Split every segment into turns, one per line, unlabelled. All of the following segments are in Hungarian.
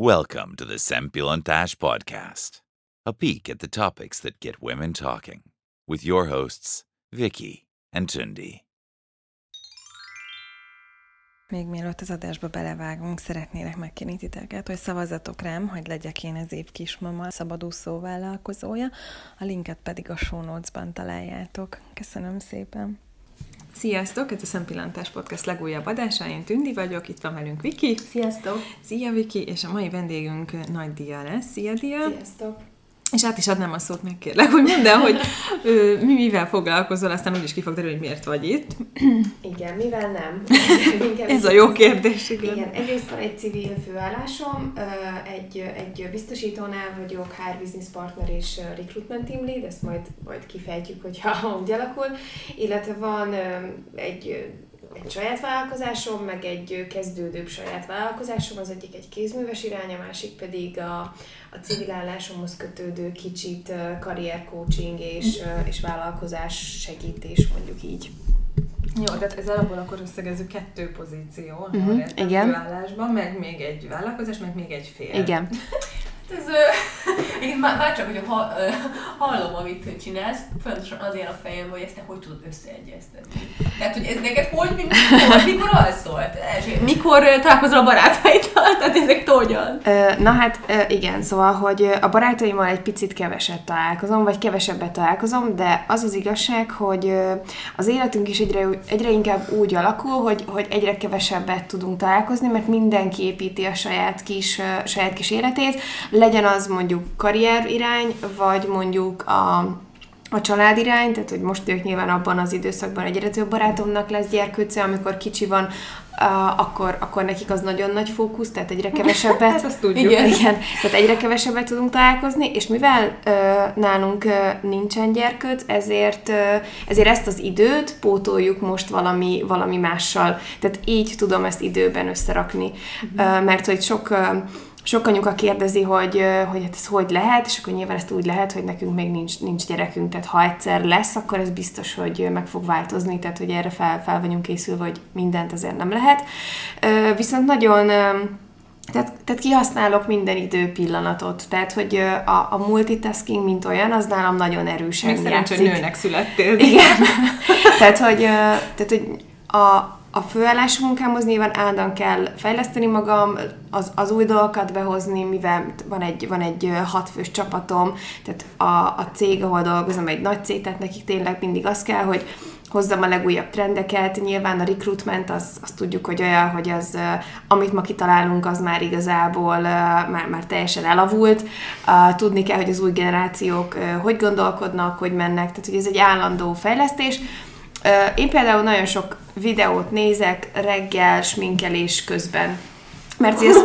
Welcome to the Sempilontash Podcast, a peek at the topics that get women talking, with your hosts, Vicky and Tundi.
Még mielőtt az adásba belevágunk, szeretnélek megkérni titeket, hogy szavazatok rám, hogy legyek én az év kismama szabadúszó vállalkozója, a linket pedig a show notes-ban találjátok. Köszönöm szépen! Sziasztok! Ez a Szempillantás Podcast legújabb adása. Én Tündi vagyok, itt van velünk Viki.
Sziasztok!
Szia Viki, és a mai vendégünk Nagy Dia lesz. Szia Dia!
Sziasztok!
És át is adnám a szót meg, kérlek, hogy mondd el, hogy ö, mi mivel foglalkozol, aztán úgyis ki fog derülni, hogy miért vagy itt.
Igen, mivel nem?
Ez a jó kérdés, igen.
Igen, egyrészt van egy civil főállásom, egy, egy biztosítónál vagyok, HR Business Partner és Recruitment Team Lead, ezt majd, majd kifejtjük, hogyha úgy alakul, illetve van egy egy saját vállalkozásom, meg egy kezdődőbb saját vállalkozásom, az egyik egy kézműves irány, a másik pedig a, a civil állásomhoz kötődő kicsit karriercoaching és, és vállalkozás segítés, mondjuk így.
Jó, tehát ez alapból akkor összegezzük kettő pozíció,
uh-huh, igen.
állásban, meg még egy vállalkozás, meg még egy fél.
Igen.
Ez, én már, már csak, hogy ha, hallom, amit csinálsz, fontosan azért a fejem, hogy ezt te hogy tudod összeegyeztetni. Tehát, hogy ez neked hogy, mikor, mikor alszol? Mikor találkozol a barátaiddal? Tehát ezek hogyan?
Na hát igen, szóval, hogy a barátaimmal egy picit keveset találkozom, vagy kevesebbet találkozom, de az az igazság, hogy az életünk is egyre, egyre inkább úgy alakul, hogy, hogy egyre kevesebbet tudunk találkozni, mert mindenki építi a saját kis, saját kis életét, legyen az mondjuk karrier irány, vagy mondjuk a, a család irány, tehát hogy most ők nyilván abban az időszakban egyre több barátomnak lesz gyerkőce, amikor kicsi van, uh, akkor, akkor nekik az nagyon nagy fókusz, tehát egyre kevesebbet.
hát azt tudjuk.
Igen. igen. Tehát egyre kevesebbet tudunk találkozni, és mivel uh, nálunk uh, nincsen gyerkőc, ezért, uh, ezért ezt az időt pótoljuk most valami, valami mással. Tehát így tudom ezt időben összerakni. Uh-huh. Uh, mert hogy sok uh, sok anyuka kérdezi, hogy, hogy hát ez hogy lehet, és akkor nyilván ezt úgy lehet, hogy nekünk még nincs, nincs gyerekünk, tehát ha egyszer lesz, akkor ez biztos, hogy meg fog változni, tehát hogy erre fel, fel vagyunk készülve, hogy mindent azért nem lehet. Viszont nagyon tehát, tehát kihasználok minden idő pillanatot. Tehát, hogy a, a multitasking, mint olyan, az nálam nagyon erősen
Még szerencsé, hogy nőnek születtél.
Igen. tehát, hogy, tehát, hogy a, a főállású munkámhoz nyilván állandóan kell fejleszteni magam, az, az új dolgokat behozni, mivel van egy, van egy hatfős csapatom, tehát a, a cég, ahol dolgozom, egy nagy cég, tehát nekik tényleg mindig az kell, hogy hozzam a legújabb trendeket. Nyilván a recruitment, az, azt tudjuk, hogy olyan, hogy az, amit ma kitalálunk, az már igazából már, már teljesen elavult. Tudni kell, hogy az új generációk hogy gondolkodnak, hogy mennek, tehát hogy ez egy állandó fejlesztés. Én például nagyon sok videót nézek reggel sminkelés közben. Mert ez...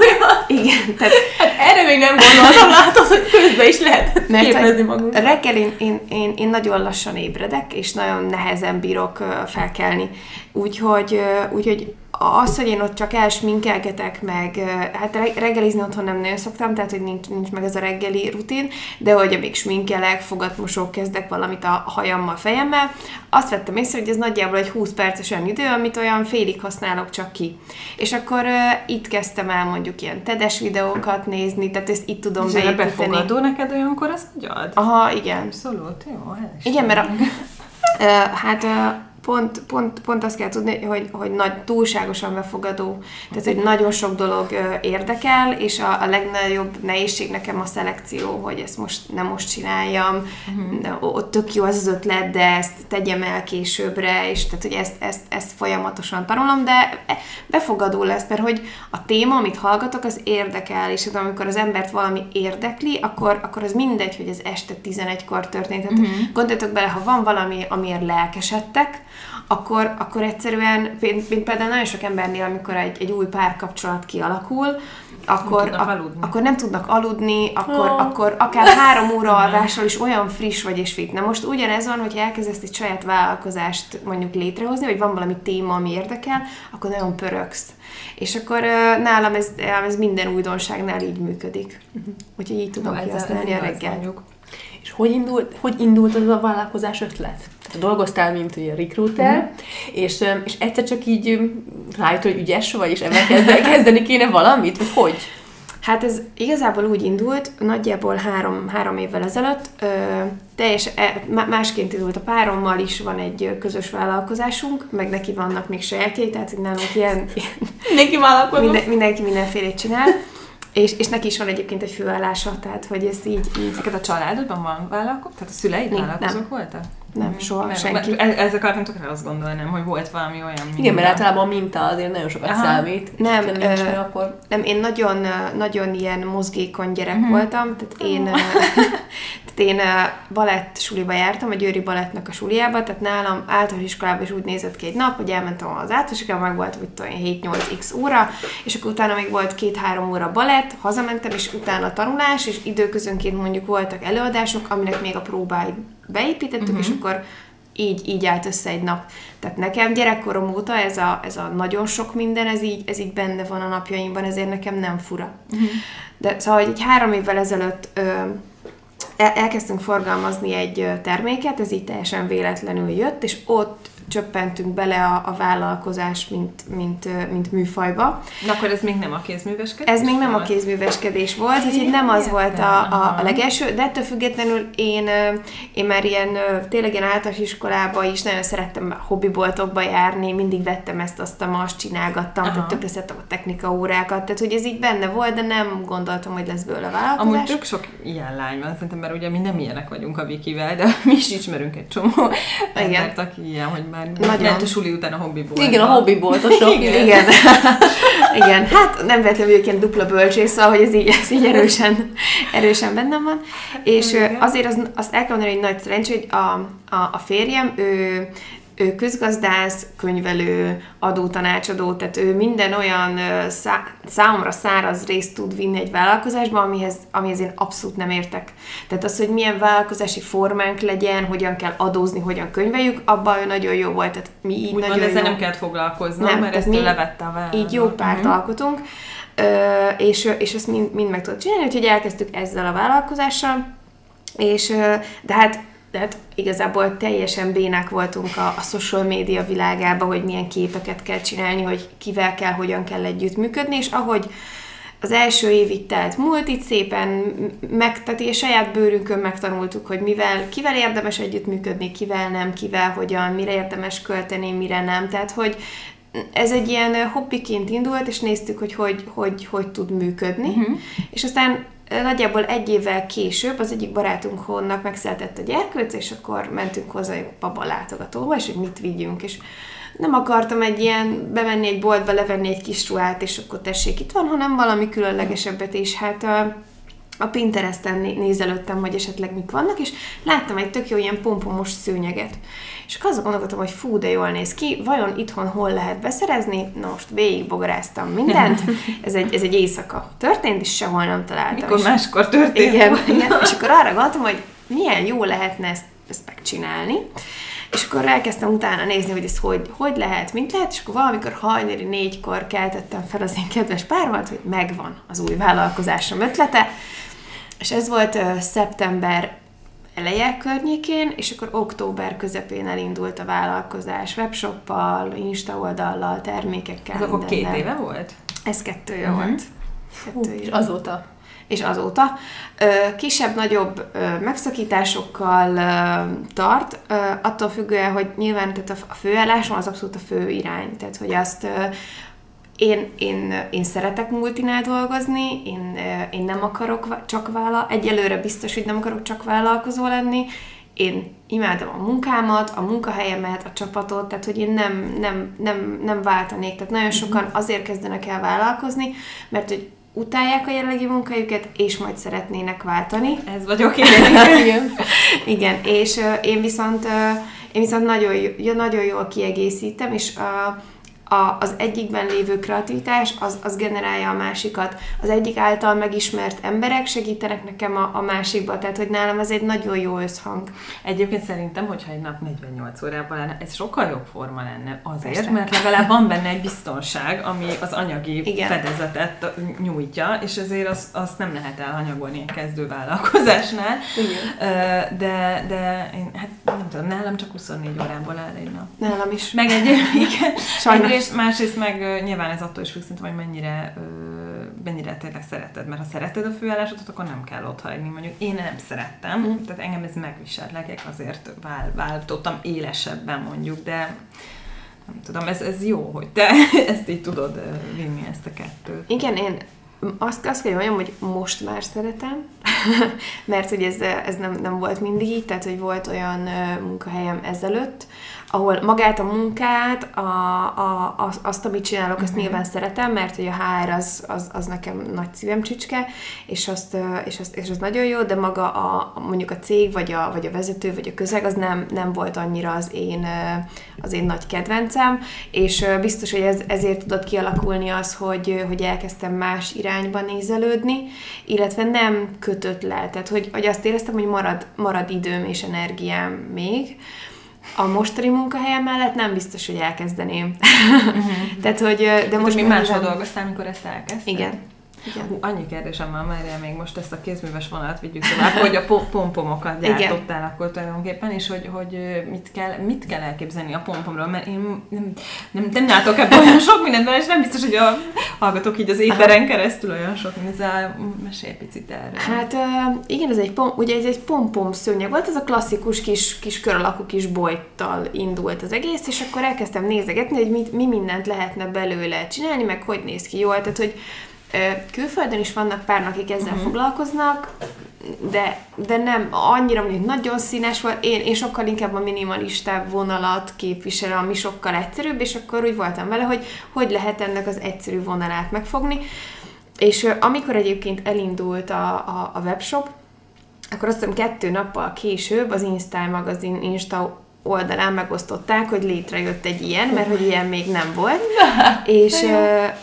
Igen, tehát...
Hát erre még nem gondoltam, látod, hogy közben is lehet mert képezni magunk.
Reggel én, én, én, én nagyon lassan ébredek, és nagyon nehezen bírok felkelni. Úgyhogy, úgyhogy az, hogy én ott csak elsminkelgetek meg, hát reggelizni otthon nem nagyon szoktam, tehát hogy nincs, nincs meg ez a reggeli rutin, de hogy amíg sminkelek, fogatmosok, kezdek valamit a hajammal, fejemmel, azt vettem észre, hogy ez nagyjából egy 20 perces olyan idő, amit olyan félig használok csak ki. És akkor uh, itt kezdtem el mondjuk ilyen tedes videókat nézni, tehát ezt itt tudom
És beépíteni. befogadó neked olyankor az agyad?
Aha, igen.
Abszolút, jó.
Igen, mert a, uh, hát uh, pont, pont, pont azt kell tudni, hogy, hogy nagy, túlságosan befogadó. Tehát, hogy nagyon sok dolog érdekel, és a, a legnagyobb nehézség nekem a szelekció, hogy ezt most nem most csináljam, uh-huh. ott tök jó az az ötlet, de ezt tegyem el későbbre, és tehát, hogy ezt, ezt, ezt folyamatosan tanulom, de befogadó lesz, mert hogy a téma, amit hallgatok, az érdekel, és amikor az embert valami érdekli, akkor, akkor az mindegy, hogy ez este 11-kor történt. Tehát uh-huh. gondoljatok bele, ha van valami, amiért lelkesedtek, akkor, akkor egyszerűen, mint, mint például nagyon sok embernél, amikor egy, egy új párkapcsolat kialakul, akkor,
nem a,
akkor nem tudnak aludni, akkor, oh. akkor akár három óra alvással is olyan friss vagy és fit. Na most ugyanez van, hogy elkezdesz egy saját vállalkozást mondjuk létrehozni, vagy van valami téma, ami érdekel, akkor nagyon pöröksz. És akkor nálam ez, ez minden újdonságnál így működik. Uh-huh. Úgyhogy így tudom no, kihasználni a reggel.
És hogy indult, hogy indult az a vállalkozás ötlet? Tehát dolgoztál, mint ugye recruiter, uh-huh. és, és egyszer csak így rájött, hogy ügyes vagy, és ebben kezdeni, kezdeni kéne valamit, vagy hogy?
Hát ez igazából úgy indult, nagyjából három, három évvel ezelőtt, ö, teljes, e, má- másként indult a párommal is, van egy közös vállalkozásunk, meg neki vannak még sajátjai, tehát nálunk ilyen,
Neki vállalkozó.
minden, mindenki mindenfélét csinál, és, és neki is van egyébként egy főállása, tehát hogy ez így, így
Neked a családodban van vállalkozó? Tehát a szüleid vállalkozók voltak?
Nem, soha
Mert-
senki.
mert e- Ezek alatt nem tudok azt gondolnám, hogy volt valami olyan minta.
Igen, mert általában a minta azért nagyon sokat
Aha.
számít.
Nem,
nincs,
ö,
meg, akkor
Nem, én nagyon, nagyon ilyen mozgékony gyerek uh-huh. voltam, tehát én, tehát én balett suliba jártam, a Győri Balettnak a suliába, tehát nálam általános iskolában is úgy nézett ki egy nap, hogy elmentem az általános meg volt, mit tudom én, 7-8x óra, és akkor utána még volt két-három óra balett, hazamentem, és utána tanulás, és időközönként mondjuk voltak előadások, aminek még a próbáit beépítettük, uh-huh. és akkor így, így állt össze egy nap. Tehát nekem gyerekkorom óta ez a, ez a nagyon sok minden, ez így, ez így benne van a napjaimban, ezért nekem nem fura. Uh-huh. De szóval, hogy egy három évvel ezelőtt ö, el- elkezdtünk forgalmazni egy terméket, ez így teljesen véletlenül jött, és ott csöppentünk bele a, a vállalkozás, mint, mint, mint műfajba.
De akkor ez még nem a kézműveskedés?
Ez még nem a
volt?
kézműveskedés volt, úgyhogy nem az volt a, a, a legelső, de ettől függetlenül én, én már ilyen, tényleg ilyen általános iskolába is nagyon szerettem hobbiboltokba járni, mindig vettem ezt, azt a azt csinálgattam,
Aha.
tehát tökre a technika órákat, tehát hogy ez így benne volt, de nem gondoltam, hogy lesz belőle vállalkozás.
Amúgy tök sok ilyen lány van, szerintem, mert ugye mi nem ilyenek vagyunk a Vikivel, de mi is ismerünk egy csomó
Igen.
embert, aki ilyen, hogy már
Nagyon.
ment a suli után a hobbiból.
igen, a hobbiboltosok.
Igen. Igen. Igen, hát nem véletlenül vagyok ilyen dupla bölcsész, szóval, hogy ez így, ez így erősen, erősen bennem van. És ö, azért az, azt el kell mondani, hogy nagy szerencsé, hogy a, a, a férjem, ő, ő közgazdász, könyvelő, adótanácsadó, tehát ő minden olyan szá, számomra száraz részt tud vinni egy vállalkozásba, amihez, amihez én abszolút nem értek. Tehát az, hogy milyen vállalkozási formánk legyen, hogyan kell adózni, hogyan könyveljük, abban ő nagyon jó volt. Tehát mi így
Úgymond
nagyon
ezzel
jó.
nem kellett foglalkoznom,
Nem,
mert ezt
mi
levette a vállalmat.
így jó párt alkotunk, ö, és, és ezt mind, mind meg tudod csinálni, úgyhogy elkezdtük ezzel a vállalkozással, és de hát, hát igazából teljesen bénák voltunk a, a social média világában, hogy milyen képeket kell csinálni, hogy kivel kell, hogyan kell együttműködni, és ahogy az első év itt telt múlt, itt szépen meg, tehát a saját bőrünkön megtanultuk, hogy mivel, kivel érdemes együttműködni, kivel nem, kivel hogyan, mire érdemes költeni, mire nem. Tehát, hogy ez egy ilyen hobbiként indult, és néztük, hogy hogy, hogy, hogy tud működni. Uh-huh. És aztán nagyjából egy évvel később az egyik barátunk honnak megszületett a gyerkőc, és akkor mentünk hozzájuk baba látogatóba, és hogy mit vigyünk, és nem akartam egy ilyen, bemenni egy boltba, levenni egy kis ruhát, és akkor tessék, itt van, hanem valami különlegesebbet, és hát a Pinteresten né- nézelődtem, hogy esetleg mik vannak, és láttam egy tök jó ilyen pompomos szőnyeget. És akkor azon gondolkodtam, hogy fú, de jól néz ki, vajon itthon hol lehet beszerezni? Na most végigbogaráztam mindent, ez egy, ez egy éjszaka történt, és sehol nem találtam.
Mikor
És-
máskor történt.
igen, igen, és akkor arra gondoltam, hogy milyen jó lehetne ezt, ezt megcsinálni. És akkor elkezdtem utána nézni, hogy ez hogy, hogy lehet, mint lehet, és akkor valamikor hajnali négykor keltettem fel az én kedves páromat, hogy megvan az új vállalkozásom ötlete, és ez volt uh, szeptember eleje környékén, és akkor október közepén elindult a vállalkozás webshoppal, Insta oldallal, termékekkel.
Ez akkor két éve volt?
Ez kettője
Mhm.
uh-huh. volt. Kettő
És
éve
azóta.
És azóta. Kisebb-nagyobb megszakításokkal tart, attól függően, hogy nyilván tehát a- főállásom az abszolút a fő irány, tehát hogy azt én, én, én szeretek multinál dolgozni, én, én nem akarok csak vállal, egyelőre biztos, hogy nem akarok csak vállalkozó lenni, én imádom a munkámat, a munkahelyemet, a csapatot, tehát hogy én nem, nem, nem, nem váltanék. Tehát nagyon sokan azért kezdenek el vállalkozni, mert hogy utálják a jelenlegi munkájukat, és majd szeretnének váltani.
Ez vagyok én.
Igen. Igen, és ö, én viszont, ö, én viszont nagyon, jó- nagyon jól kiegészítem, és a, a, az egyikben lévő kreativitás, az, az generálja a másikat. Az egyik által megismert emberek segítenek nekem a, a másikba, tehát hogy nálam ez egy nagyon jó összhang.
Egyébként szerintem, hogyha egy nap 48 órában lenne, ez sokkal jobb forma lenne azért,
Persze.
mert legalább van benne egy biztonság, ami az anyagi
Igen.
Fedezetet nyújtja, és azért azt, azt nem lehet elhanyagolni egy kezdővállalkozásnál.
Igen.
De, de én, hát nem tudom, nálam csak 24 órából áll egy nap.
Nálam is.
Meg egy, igen,
Sajnos.
egyrészt, másrészt meg nyilván ez attól is függ, szerintem, hogy mennyire mennyire tényleg szereted, mert ha szereted a főállásodat, akkor nem kell ott hagyni. Mondjuk én nem szerettem, mm. tehát engem ez megvisel, legek azért vál, váltottam élesebben mondjuk, de nem tudom, ez, ez jó, hogy te ezt így tudod vinni, ezt a kettőt.
Igen, én azt, azt kell mondjam, hogy most már szeretem, mert hogy ez, ez nem, nem volt mindig így, tehát hogy volt olyan munkahelyem ezelőtt, ahol magát a munkát, a, a, az, azt, amit csinálok, azt uh-huh. nyilván szeretem, mert hogy a HR az, az, az nekem nagy szívem csücske, és azt, és, azt, és az nagyon jó, de maga a, mondjuk a cég, vagy a, vagy a vezető, vagy a közeg, az nem, nem volt annyira az én, az én nagy kedvencem, és biztos, hogy ez, ezért tudott kialakulni az, hogy, hogy elkezdtem más irányba nézelődni, illetve nem kötött le, tehát hogy, hogy azt éreztem, hogy marad, marad időm és energiám még, a mostani munkahelyem mellett nem biztos, hogy elkezdeném. Uh-huh. Tehát, hogy...
De most mi máshol dolgoztál, amikor ezt elkezdted?
Igen.
Igen. Hú, annyi kérdésem van, már még most ezt a kézműves vonalat vigyük tovább, hogy a pompomokat gyártottál Igen. akkor tulajdonképpen, és hogy, hogy mit, kell, mit kell elképzelni a pompomról, mert én nem, nem, nem látok ebben olyan sok mindent, és nem biztos, hogy a, hallgatok így az éteren keresztül olyan sok mindent, mesélj picit erről.
Hát igen, ez egy, pom, ugye ez egy pompom szőnyeg volt, ez a klasszikus kis, kis kör alakú kis bojttal indult az egész, és akkor elkezdtem nézegetni, hogy mit, mi mindent lehetne belőle csinálni, meg hogy néz ki jól, tehát hogy Külföldön is vannak pár, akik ezzel uh-huh. foglalkoznak, de, de nem annyira, mondjuk nagyon színes volt. Én, én sokkal inkább a minimalistább vonalat képviselem, ami sokkal egyszerűbb, és akkor úgy voltam vele, hogy hogy lehet ennek az egyszerű vonalát megfogni. És amikor egyébként elindult a, a, a webshop, akkor azt hiszem kettő nappal később az Insta magazin Insta oldalán megosztották, hogy létrejött egy ilyen, mert hogy ilyen még nem volt. és,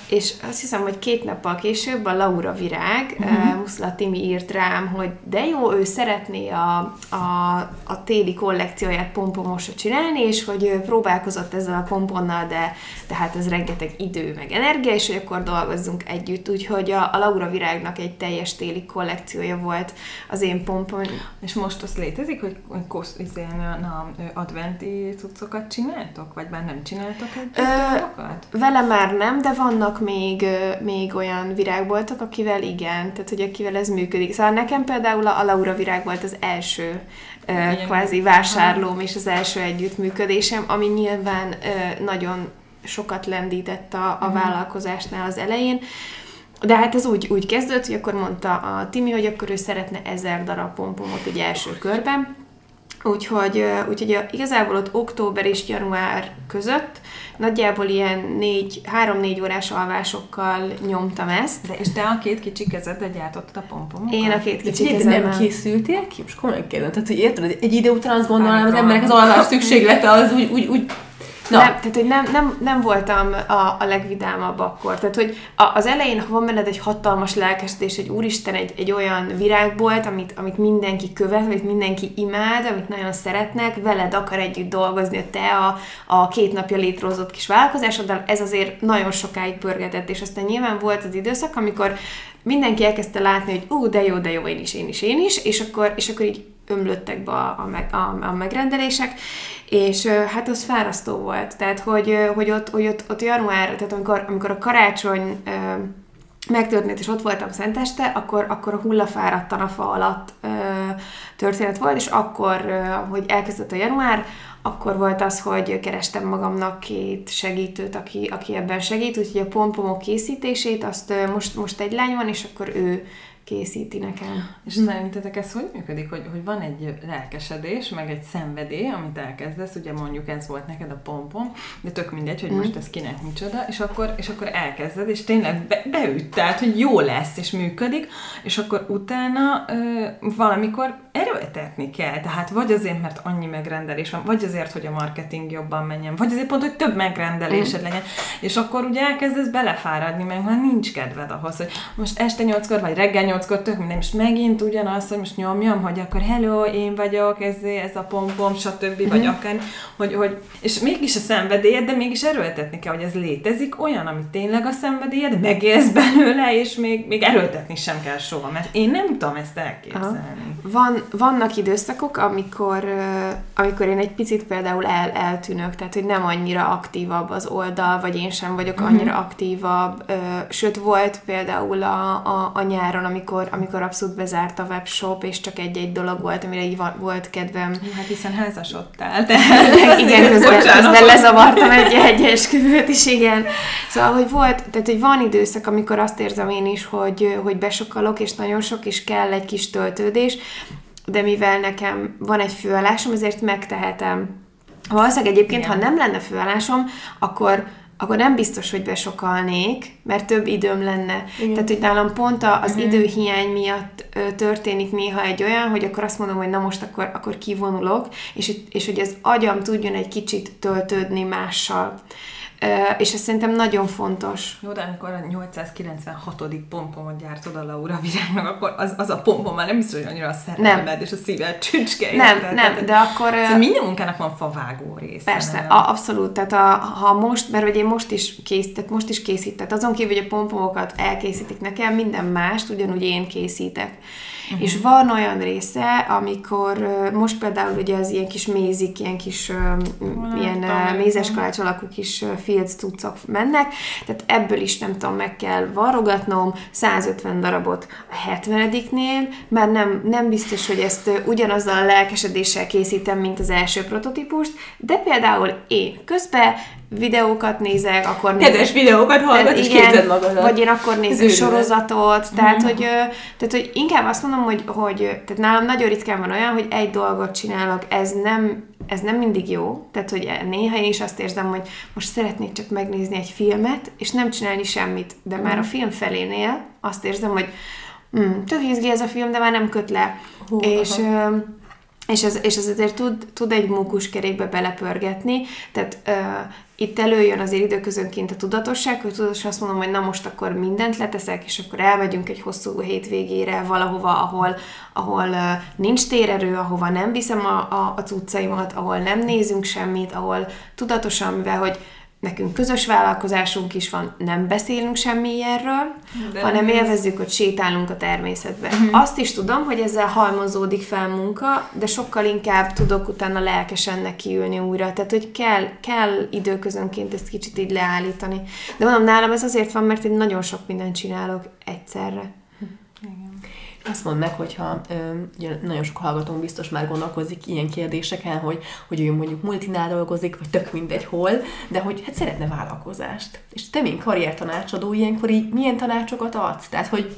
és azt hiszem, hogy két nappal később a Laura Virág, uh-huh. Muszla Timi írt rám, hogy de jó, ő szeretné a, a, a téli kollekcióját pompomosra csinálni, és hogy ő próbálkozott ezzel a pomponnal, de, de hát ez rengeteg idő meg energia, és hogy akkor dolgozzunk együtt. Úgyhogy a, a Laura Virágnak egy teljes téli kollekciója volt az én pompom.
És most az létezik, hogy, kosz, izé, na, adventi cuccokat csináltok? Vagy már nem csináltok egy
Ö, Vele már nem, de vannak még, még olyan virágboltok, akivel igen, tehát hogy akivel ez működik. Szóval nekem például a Laura virág volt az első igen. kvázi vásárlóm és az első együttműködésem, ami nyilván nagyon sokat lendített a, a mhm. vállalkozásnál az elején. De hát ez úgy, úgy kezdődött, hogy akkor mondta a Timi, hogy akkor ő szeretne ezer darab pompomot egy első körben, Úgyhogy, úgyhogy igazából ott október és január között nagyjából ilyen négy, három-négy órás alvásokkal nyomtam ezt.
De és te a két kicsi kezeddel gyártottad a pompomokat?
Én a két kicsi kezemmel.
nem készültél ki? Most komolyan kérdem. Tehát, hogy érted, egy idő után azt gondolom, az emberek az alvás szükséglete az úgy, úgy, úgy
Na. Nem, tehát, hogy nem, nem, nem voltam a, a legvidámabb akkor. Tehát, hogy a, az elején, ha van benned egy hatalmas lelkesedés, hogy úristen, egy, egy olyan virágbolt, amit, amit mindenki követ, amit mindenki imád, amit nagyon szeretnek, veled akar együtt dolgozni a te a, a két napja létrehozott kis vállalkozásoddal, ez azért nagyon sokáig pörgetett, és aztán nyilván volt az időszak, amikor mindenki elkezdte látni, hogy ú, de jó, de jó, én is, én is, én is, és akkor, és akkor így ömlöttek be a, a, a, a megrendelések, és hát az fárasztó volt. Tehát, hogy, hogy, ott, hogy ott, ott január, tehát amikor, amikor a karácsony megtörtént, és ott voltam Szenteste, akkor, akkor a hullafáradt a fa alatt ö, történet volt, és akkor, ö, hogy elkezdett a január, akkor volt az, hogy kerestem magamnak két segítőt, aki, aki ebben segít, úgyhogy a pompomok készítését, azt most, most egy lány van, és akkor ő készíti nekem.
És mm. szerintetek ez hogy működik, hogy, hogy van egy lelkesedés, meg egy szenvedély, amit elkezdesz, ugye mondjuk ez volt neked a pompom, de tök mindegy, hogy mm. most ez kinek micsoda, és akkor, és akkor elkezded, és tényleg be, beüt, tehát, hogy jó lesz, és működik, és akkor utána ö, valamikor erőltetni kell, tehát vagy azért, mert annyi megrendelés van, vagy azért, hogy a marketing jobban menjen, vagy azért pont, hogy több megrendelésed mm. legyen, és akkor ugye elkezdesz belefáradni, meg már nincs kedved ahhoz, hogy most este nyolckor, vagy reggel nyolckor tök minden, és megint ugyanaz, hogy most nyomjam, hogy akkor hello, én vagyok, ez, ez a pompom, stb. Vagy mhm. akár, hogy, hogy, és mégis a szenvedélyed, de mégis erőltetni kell, hogy ez létezik, olyan, ami tényleg a szenvedélyed, megélsz belőle, és még, még erőltetni sem kell soha, mert én nem tudom ezt elképzelni.
Van, vannak időszakok, amikor, amikor én egy picit például el, eltűnök, tehát hogy nem annyira aktívabb az oldal, vagy én sem vagyok annyira aktívabb. Sőt, volt például a, a, a nyáron, amikor, amikor abszolút bezárt a webshop, és csak egy-egy dolog volt, amire így volt kedvem.
Hát hiszen házasodtál, tehát
igen, közben, közben lezavartam egy, egy esküvőt is, igen. Szóval, hogy volt, tehát hogy van időszak, amikor azt érzem én is, hogy, hogy besokalok, és nagyon sok, és kell egy kis töltődés, de mivel nekem van egy főállásom, ezért megtehetem. Valószínűleg egyébként,
Igen.
ha nem lenne főállásom, akkor akkor nem biztos, hogy besokalnék, mert több időm lenne. Igen. Tehát, hogy nálam pont az uh-huh. időhiány miatt ö, történik néha egy olyan, hogy akkor azt mondom, hogy na most akkor, akkor kivonulok, és, és hogy az agyam tudjon egy kicsit töltődni mással. És ez szerintem nagyon fontos.
Jó, de amikor a 896. pompomot gyártod a Laura virágnak, akkor az, az a pompom már nem biztos, hogy annyira a szerelmed és a szíved csücske.
Nem,
érted?
nem,
Tehát-
de akkor...
Szóval minden munkának van favágó része.
Persze,
nem?
a, abszolút. Tehát a, ha most, mert ugye én most is kész, tehát most is készített, azon kívül, hogy a pompomokat elkészítik nekem, minden mást ugyanúgy én készítek. Uh-huh. És van olyan része, amikor most például ugye az ilyen kis mézik, ilyen kis ö, m- ilyen
tudom,
mézes kalács alakú kis filc cuccok mennek, tehát ebből is nem tudom, meg kell varrogatnom 150 darabot a 70-nél, mert nem, nem biztos, hogy ezt ugyanazzal a lelkesedéssel készítem, mint az első prototípust, de például én. Közben videókat nézek, akkor
Kedves videókat hallgat, és
igen,
képzeld magadat.
Vagy én akkor nézek
őrület.
sorozatot, tehát, hogy, ö, tehát hogy inkább azt mondom, hogy, hogy tehát nálam nagyon ritkán van olyan, hogy egy dolgot csinálok, ez nem, ez nem mindig jó, tehát hogy néha én is azt érzem, hogy most szeretnék csak megnézni egy filmet, és nem csinálni semmit, de már a film felénél azt érzem, hogy mm, tök izgi ez a film, de már nem köt le.
Hú,
és,
aha.
ö, és ez, és ez azért tud, tud egy mókuskerékbe belepörgetni, tehát uh, itt előjön azért időközönként a tudatosság, hogy tudatosan azt mondom, hogy na most akkor mindent leteszek, és akkor elmegyünk egy hosszú hétvégére valahova, ahol, ahol nincs térerő, ahova nem viszem a, a, a cuccaimat, ahol nem nézünk semmit, ahol tudatosan, mivel hogy nekünk közös vállalkozásunk is van, nem beszélünk semmi ilyenről,
De
hanem
ez-
élvezzük, hogy sétálunk a természetben. Azt is tudom, hogy ezzel halmozódik fel munka, de sokkal inkább tudok utána lelkesen nekiülni újra. Tehát, hogy kell, kell időközönként ezt kicsit így leállítani. De mondom, nálam ez azért van, mert én nagyon sok mindent csinálok egyszerre.
Azt mondd meg, hogyha ugye nagyon sok hallgatónk biztos már gondolkozik ilyen kérdéseken, hogy, hogy ő mondjuk multinál dolgozik, vagy tök mindegy hol, de hogy hát szeretne vállalkozást. És te, mint karriertanácsadó, ilyenkor így milyen tanácsokat adsz? Tehát, hogy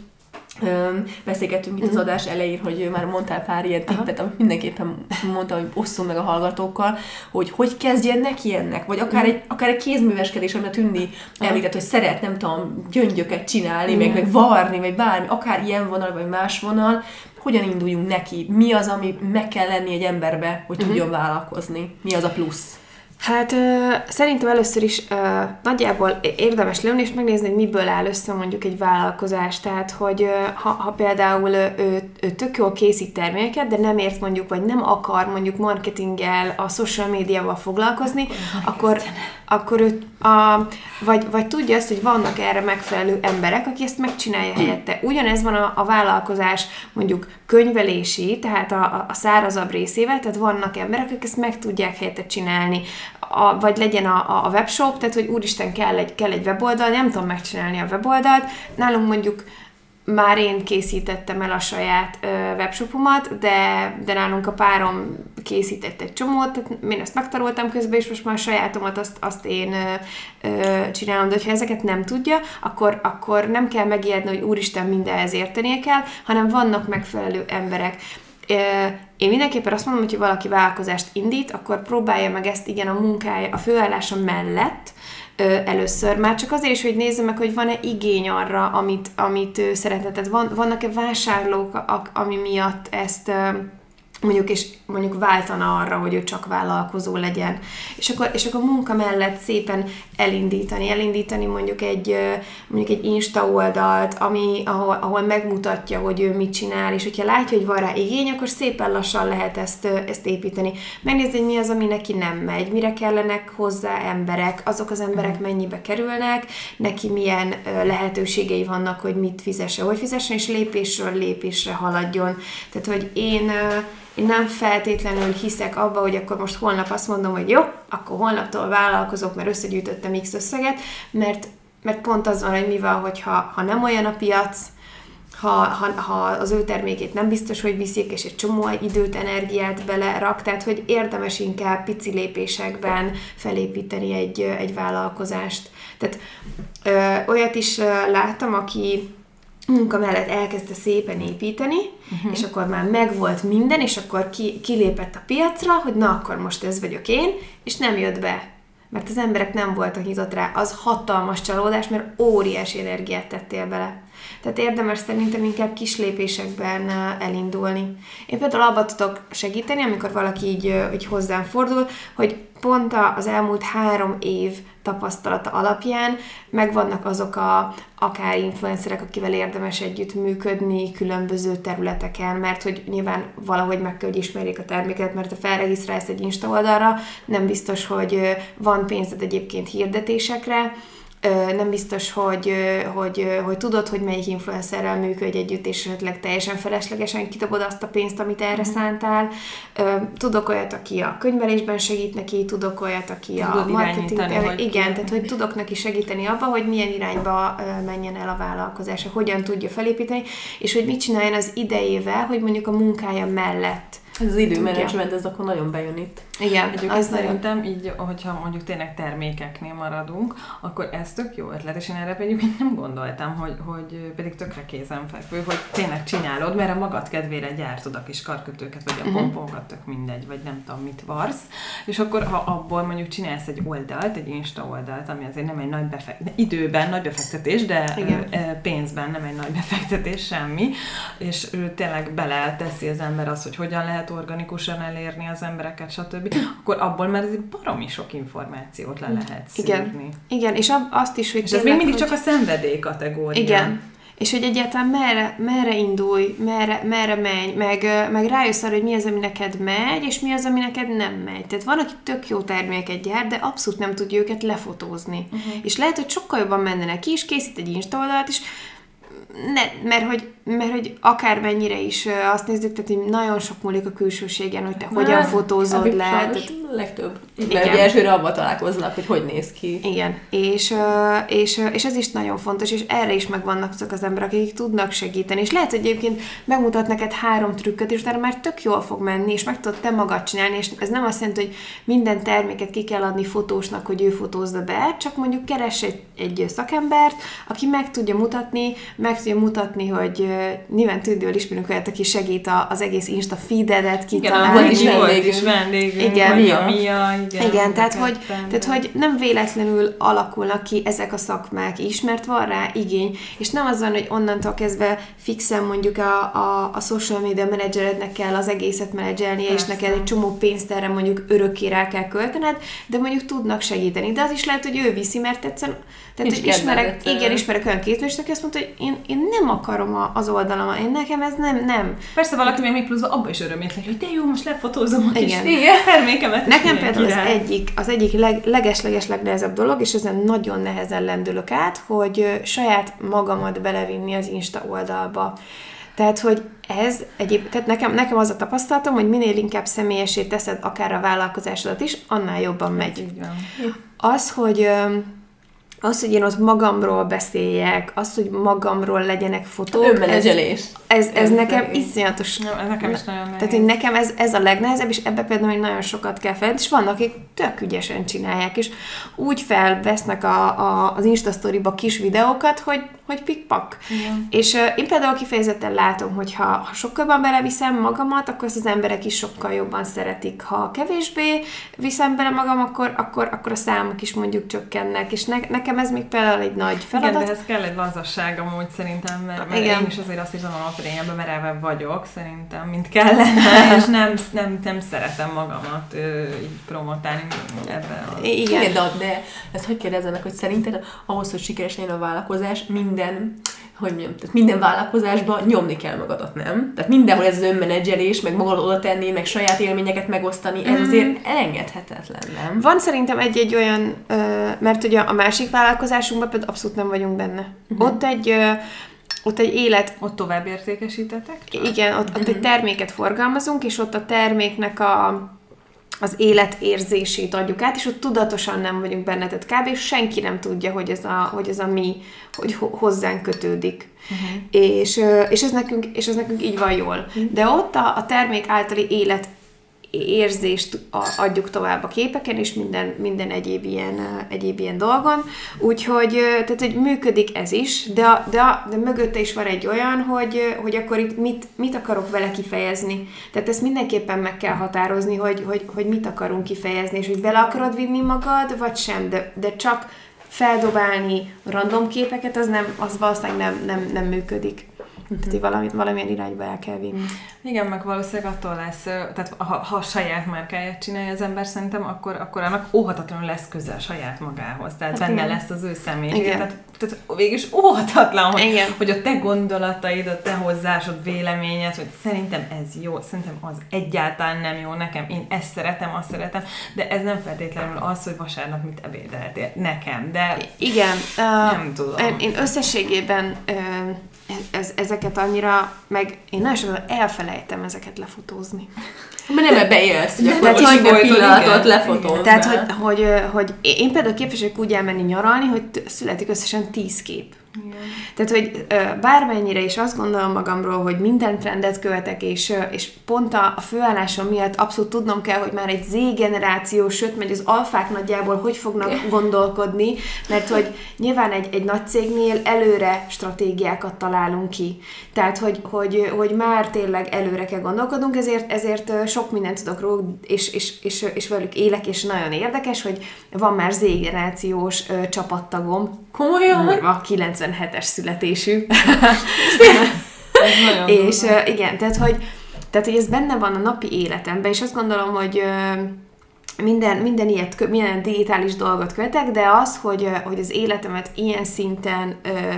beszélgettünk itt az adás elején, hogy már mondtál pár ilyen tippet, amit mindenképpen mondta, hogy osszom meg a hallgatókkal, hogy hogy kezdjen neki ennek, vagy akár egy, akár egy kézműveskedés, amit a Tündi említett, hogy szeret, nem tudom, gyöngyöket csinálni, meg, meg varni, vagy bármi, akár ilyen vonal, vagy más vonal, hogyan induljunk neki? Mi az, ami meg kell lenni egy emberbe, hogy tudjon vállalkozni? Mi az a plusz?
Hát ö, szerintem először is ö, nagyjából érdemes leülni és megnézni, hogy miből áll össze mondjuk egy vállalkozás. Tehát, hogy ö, ha, ha például ő, ő tök jól készít termékeket, de nem ért mondjuk, vagy nem akar mondjuk marketinggel, a social médiával foglalkozni, akkor, akkor ő, a, vagy, vagy tudja azt, hogy vannak erre megfelelő emberek, aki ezt megcsinálja helyette. Ugyanez van a, a vállalkozás mondjuk könyvelési, tehát a, a- a szárazabb részével, tehát vannak emberek, akik ezt meg tudják helyette csinálni. A, vagy legyen a, a- webshop, tehát hogy úristen kell egy, kell egy weboldal, nem tudom megcsinálni a weboldalt. Nálunk mondjuk már én készítettem el a saját ö, webshopomat, de, de nálunk a párom készített egy csomót, tehát én ezt megtanultam közben, és most már a sajátomat azt, azt én ö, ö, csinálom, de ha ezeket nem tudja, akkor, akkor nem kell megijedni, hogy úristen mindenhez értenie kell, hanem vannak megfelelő emberek. Én mindenképpen azt mondom, hogy ha valaki vállalkozást indít, akkor próbálja meg ezt igen a munkája, a főállása mellett, először. Már csak azért is, hogy nézze meg, hogy van-e igény arra, amit, amit szeretne. Tehát van, vannak-e vásárlók, ami miatt ezt mondjuk, és mondjuk váltana arra, hogy ő csak vállalkozó legyen. És akkor, és akkor munka mellett szépen elindítani, elindítani mondjuk egy, mondjuk egy Insta oldalt, ami, ahol, ahol megmutatja, hogy ő mit csinál, és hogyha látja, hogy van rá igény, akkor szépen lassan lehet ezt, ezt építeni. Megnézni, hogy mi az, ami neki nem megy, mire kellenek hozzá emberek, azok az emberek mennyibe kerülnek, neki milyen lehetőségei vannak, hogy mit fizesse, hogy fizessen, és lépésről lépésre haladjon. Tehát, hogy én, én nem feltétlenül hiszek abba, hogy akkor most holnap azt mondom, hogy jó, akkor holnaptól vállalkozok, mert összegyűjtöttem X összeget, mert, mert pont az van, hogy mi van, hogyha ha nem olyan a piac, ha, ha, ha az ő termékét nem biztos, hogy viszik, és egy csomó időt, energiát belerak, tehát hogy érdemes inkább pici lépésekben felépíteni egy, egy vállalkozást. Tehát ö, olyat is láttam, aki munka mellett elkezdte szépen építeni, uh-huh. és akkor már megvolt minden, és akkor ki, kilépett a piacra, hogy na akkor most ez vagyok én, és nem jött be. Mert az emberek nem voltak nyitott rá. Az hatalmas csalódás, mert óriási energiát tettél bele. Tehát érdemes szerintem inkább kis lépésekben elindulni. Én például abba tudok segíteni, amikor valaki így, így hozzám fordul, hogy pont az elmúlt három év tapasztalata alapján megvannak azok a akár influencerek, akivel érdemes együtt működni különböző területeken, mert hogy nyilván valahogy meg kell, hogy ismerjék a terméket, mert ha felregisztrálsz egy Insta oldalra, nem biztos, hogy van pénzed egyébként hirdetésekre, nem biztos, hogy, hogy, hogy tudod, hogy melyik influencerrel működj együtt, és esetleg teljesen feleslegesen kidobod azt a pénzt, amit erre mm. szántál. Tudok olyat, aki a könyvelésben segít neki, tudok olyat, aki tudod a marketing... Igen, ki... tehát hogy tudok neki segíteni abba, hogy milyen irányba menjen el a vállalkozása, hogyan tudja felépíteni, és hogy mit csináljon az idejével, hogy mondjuk a munkája mellett
ez az időmenedzsment, ez akkor nagyon bejön itt.
Igen, Egyébként az szerintem nagyon... így, hogyha mondjuk tényleg termékeknél maradunk, akkor ez tök jó ötlet, és én erre egyébként nem gondoltam, hogy, hogy pedig tökre kézenfekvő, hogy tényleg csinálod, mert a magad kedvére gyártod a kis karkötőket, vagy a uh-huh. pomponkat, tök mindegy, vagy nem tudom, mit varsz, és akkor ha abból mondjuk csinálsz egy oldalt, egy Insta oldalt, ami azért nem egy nagy befektetés, időben nagy befektetés, de Igen. pénzben nem egy nagy befektetés, semmi, és tényleg bele teszi az ember azt, hogy hogyan lehet organikusan elérni az embereket, stb akkor abból már ez baromi sok információt le lehet szűrni.
Igen, Igen és azt is, hogy
És ez még mindig hogy... csak a szenvedély kategória.
Igen, és hogy egyáltalán merre, merre indulj, merre, merre menj, meg, meg rájössz arra, hogy mi az, ami neked megy, és mi az, ami neked nem megy. Tehát van, aki tök jó terméket gyárt, de abszolút nem tudja őket lefotózni. Uh-huh. És lehet, hogy sokkal jobban menne neki, és készít egy Insta oldalt, és ne, mert hogy, mert hogy akármennyire is azt nézzük, tehát hogy nagyon sok múlik a külsőségen, hogy te hát, hogyan fotózod le. Tehát,
legtöbb. Igen. Mert elsőre abban találkoznak, hogy hogy néz ki.
Igen, és, és, és ez is nagyon fontos, és erre is megvannak azok az emberek, akik tudnak segíteni. És lehet, hogy egyébként megmutat neked három trükköt, és utána már tök jól fog menni, és meg tudod te magad csinálni, és ez nem azt jelenti, hogy minden terméket ki kell adni fotósnak, hogy ő fotózza be, csak mondjuk keres egy, egy szakembert, aki meg tudja mutatni, meg tudja mutatni, hogy nyilván tudja, ismerünk olyat, aki segít az egész Insta feededet
kitalálni. Igen, vendég is vendég.
Igen, Mia, igen. Igen, tehát hogy, tehát hogy nem véletlenül alakulnak ki ezek a szakmák is, mert van rá igény, és nem az van, hogy onnantól kezdve fixen mondjuk a, a, a social media menedzserednek kell az egészet menedzselnie, és neked egy csomó pénzt erre mondjuk örökké rá kell költened, de mondjuk tudnak segíteni. De az is lehet, hogy ő viszi, mert egyszerűen tehát, hogy ismerek, igen, ismerek olyan kézműst, aki azt mondta, hogy én, én nem akarom a, az oldalamat, én nekem ez nem, nem.
Persze valaki még, még pluszban abba is örömét hogy de jó, most lefotózom a igen. kis igen. termékemet.
Nekem például az egyik, az egyik leg, leges-leges legnehezebb dolog, és ezen nagyon nehezen lendülök át, hogy saját magamat belevinni az Insta oldalba. Tehát, hogy ez egyéb, tehát nekem, nekem az a tapasztalatom, hogy minél inkább személyesé teszed akár a vállalkozásodat is, annál jobban megy. Az, hogy az, hogy én ott magamról beszéljek, az, hogy magamról legyenek fotók.
Önmenedzselés.
Ez, ez, ez nekem iszonyatos.
Ja, ez nekem is nagyon nehéz.
Tehát, hogy nekem ez, ez a legnehezebb, és ebbe például még nagyon sokat kell fel, és vannak, akik tök ügyesen csinálják, és úgy felvesznek a, a, az Insta ba kis videókat, hogy, hogy pikpak. Igen. És uh, én például kifejezetten látom, hogy ha, ha sokkal jobban beleviszem magamat, akkor az emberek is sokkal jobban szeretik. Ha kevésbé viszem bele magam, akkor, akkor, akkor a számok is mondjuk csökkennek, és ne, nekem ez még például egy nagy feladat.
Igen, de ez kell egy lazasság amúgy szerintem, mert, mert Igen. én is azért azt hiszem, hogy én ebben merevebb vagyok szerintem, mint kellene, és nem, nem, nem szeretem magamat ö, így promotálni ebben.
A... Igen. De, de ezt hogy kérdezem meg, hogy szerinted ahhoz, hogy sikeres legyen a vállalkozás, minden hogy mondjam, tehát minden vállalkozásban nyomni kell magadat, nem? Tehát mindenhol ez az önmenedzselés, meg magad oda tenni, meg saját élményeket megosztani, ez mm. azért elengedhetetlen, nem?
Van szerintem egy-egy olyan, mert ugye a másik vállalkozásunkban például abszolút nem vagyunk benne. Uh-huh. Ott egy ott egy élet
Ott tovább értékesítetek?
igen, ott, ott egy terméket forgalmazunk, és ott a terméknek a, az életérzését adjuk át, és ott tudatosan nem vagyunk benne, tehát kb. senki nem tudja, hogy ez a, hogy ez a mi, hogy ho- hozzánk kötődik. Uh-huh. És, és, ez nekünk, és ez nekünk így van jól. Uh-huh. De ott a, a termék általi élet érzést adjuk tovább a képeken, és minden, minden egyéb, ilyen, egyéb ilyen dolgon. Úgyhogy tehát, hogy működik ez is, de, de, de mögötte is van egy olyan, hogy, hogy akkor itt mit, mit akarok vele kifejezni. Tehát ezt mindenképpen meg kell határozni, hogy, hogy, hogy mit akarunk kifejezni, és hogy bele akarod vinni magad, vagy sem, de, de csak feldobálni random képeket, az, nem, az valószínűleg nem, nem, nem működik. Tehát, hogy valamit, valamilyen irányba el kell vinni.
Igen, meg valószínűleg attól lesz, tehát ha, ha a saját márkáját csinálja az ember szerintem, akkor, akkor annak óhatatlanul lesz köze a saját magához. Tehát
Hát
benne
igen.
lesz az ő személyiség. Tehát, tehát végülis óhatatlan, hogy,
Igen.
hogy a te gondolataid, a te hozzásod, véleményed, hogy szerintem ez jó, szerintem az egyáltalán nem jó nekem, én ezt szeretem, azt szeretem, de ez nem feltétlenül az, hogy vasárnap mit ebédeltél nekem, de
Igen. Uh,
Nem tudom.
Én, én összességében uh, ez, ezeket annyira, meg én nagyon sokan elfelejtem ezeket lefotózni.
Mert nem ebbe élsz, hogy
De-
akkor
tehát, hogy-
pillanatot
igen.
lefotóznál.
Tehát, hogy, hogy, hogy én például képesek úgy elmenni nyaralni, hogy születik összesen tíz kép. Tehát, hogy bármennyire is azt gondolom magamról, hogy minden trendet követek, és, és pont a, a főállásom miatt abszolút tudnom kell, hogy már egy Z-generáció, sőt, megy az alfák nagyjából hogy fognak gondolkodni, mert hogy nyilván egy, egy nagy cégnél előre stratégiákat találunk ki. Tehát, hogy, hogy, hogy már tényleg előre kell gondolkodnunk, ezért, ezért sok mindent tudok róluk, és, és, és, és velük élek, és nagyon érdekes, hogy van már Z-generációs csapattagom,
Komolyan?
Durva, 97-es születésű. és uh, igen, tehát hogy, tehát, hogy ez benne van a napi életemben, és azt gondolom, hogy uh, minden, minden ilyet, minden digitális dolgot követek, de az, hogy, hogy az életemet ilyen szinten uh,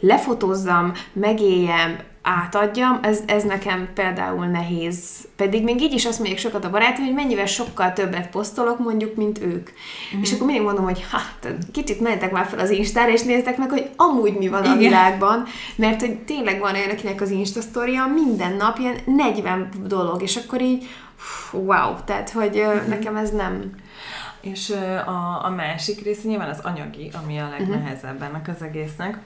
lefotózzam, megéljem, átadjam, ez, ez nekem például nehéz. Pedig még így is azt mondják sokat a barátom, hogy mennyivel sokkal többet posztolok mondjuk, mint ők. Mm. És akkor mindig mondom, hogy tehát kicsit menjetek már fel az Instára, és nézzetek meg, hogy amúgy mi van a
Igen.
világban, mert hogy tényleg van olyan, akinek az Insta sztoria minden nap ilyen 40 dolog, és akkor így wow, tehát hogy mm. nekem ez nem...
És a, a másik része nyilván az anyagi, ami a legnehezebb ennek az egésznek.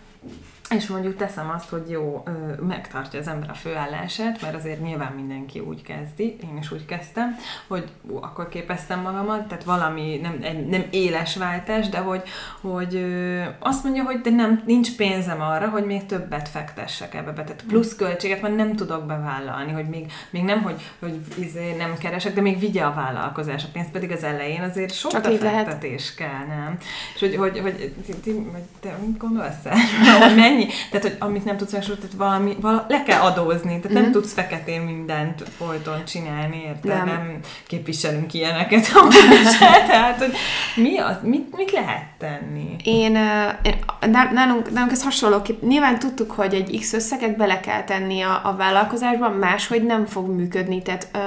És mondjuk teszem azt, hogy jó, megtartja az ember a főállását, mert azért nyilván mindenki úgy kezdi, én is úgy kezdtem, hogy ú, akkor képeztem magamat, tehát valami nem, egy- nem éles váltás, de hogy, hogy ö, azt mondja, hogy de nem, nincs pénzem arra, hogy még többet fektessek ebbe be, tehát plusz költséget már nem tudok bevállalni, hogy még, még nem, hogy, hogy izé nem keresek, de még vigye a vállalkozás a pénzt, pedig az elején azért sok
Csak így lehet.
befektetés kell, nem? És hogy, hogy, hogy ti, ti, te gondolsz hogy mennyi? Tehát, hogy amit nem tudsz megsorolni, tehát valami, vala, le kell adózni, tehát nem tudsz feketén mindent folyton csinálni, érted?
Nem.
Nem, képviselünk ilyeneket amúgy se, tehát, hogy mi az, mit, mit lehet tenni?
Én, én ná- nálunk, nálunk ez hasonló. Nyilván tudtuk, hogy egy X összeget bele kell tenni a, a vállalkozásban, máshogy nem fog működni. Tehát, ö,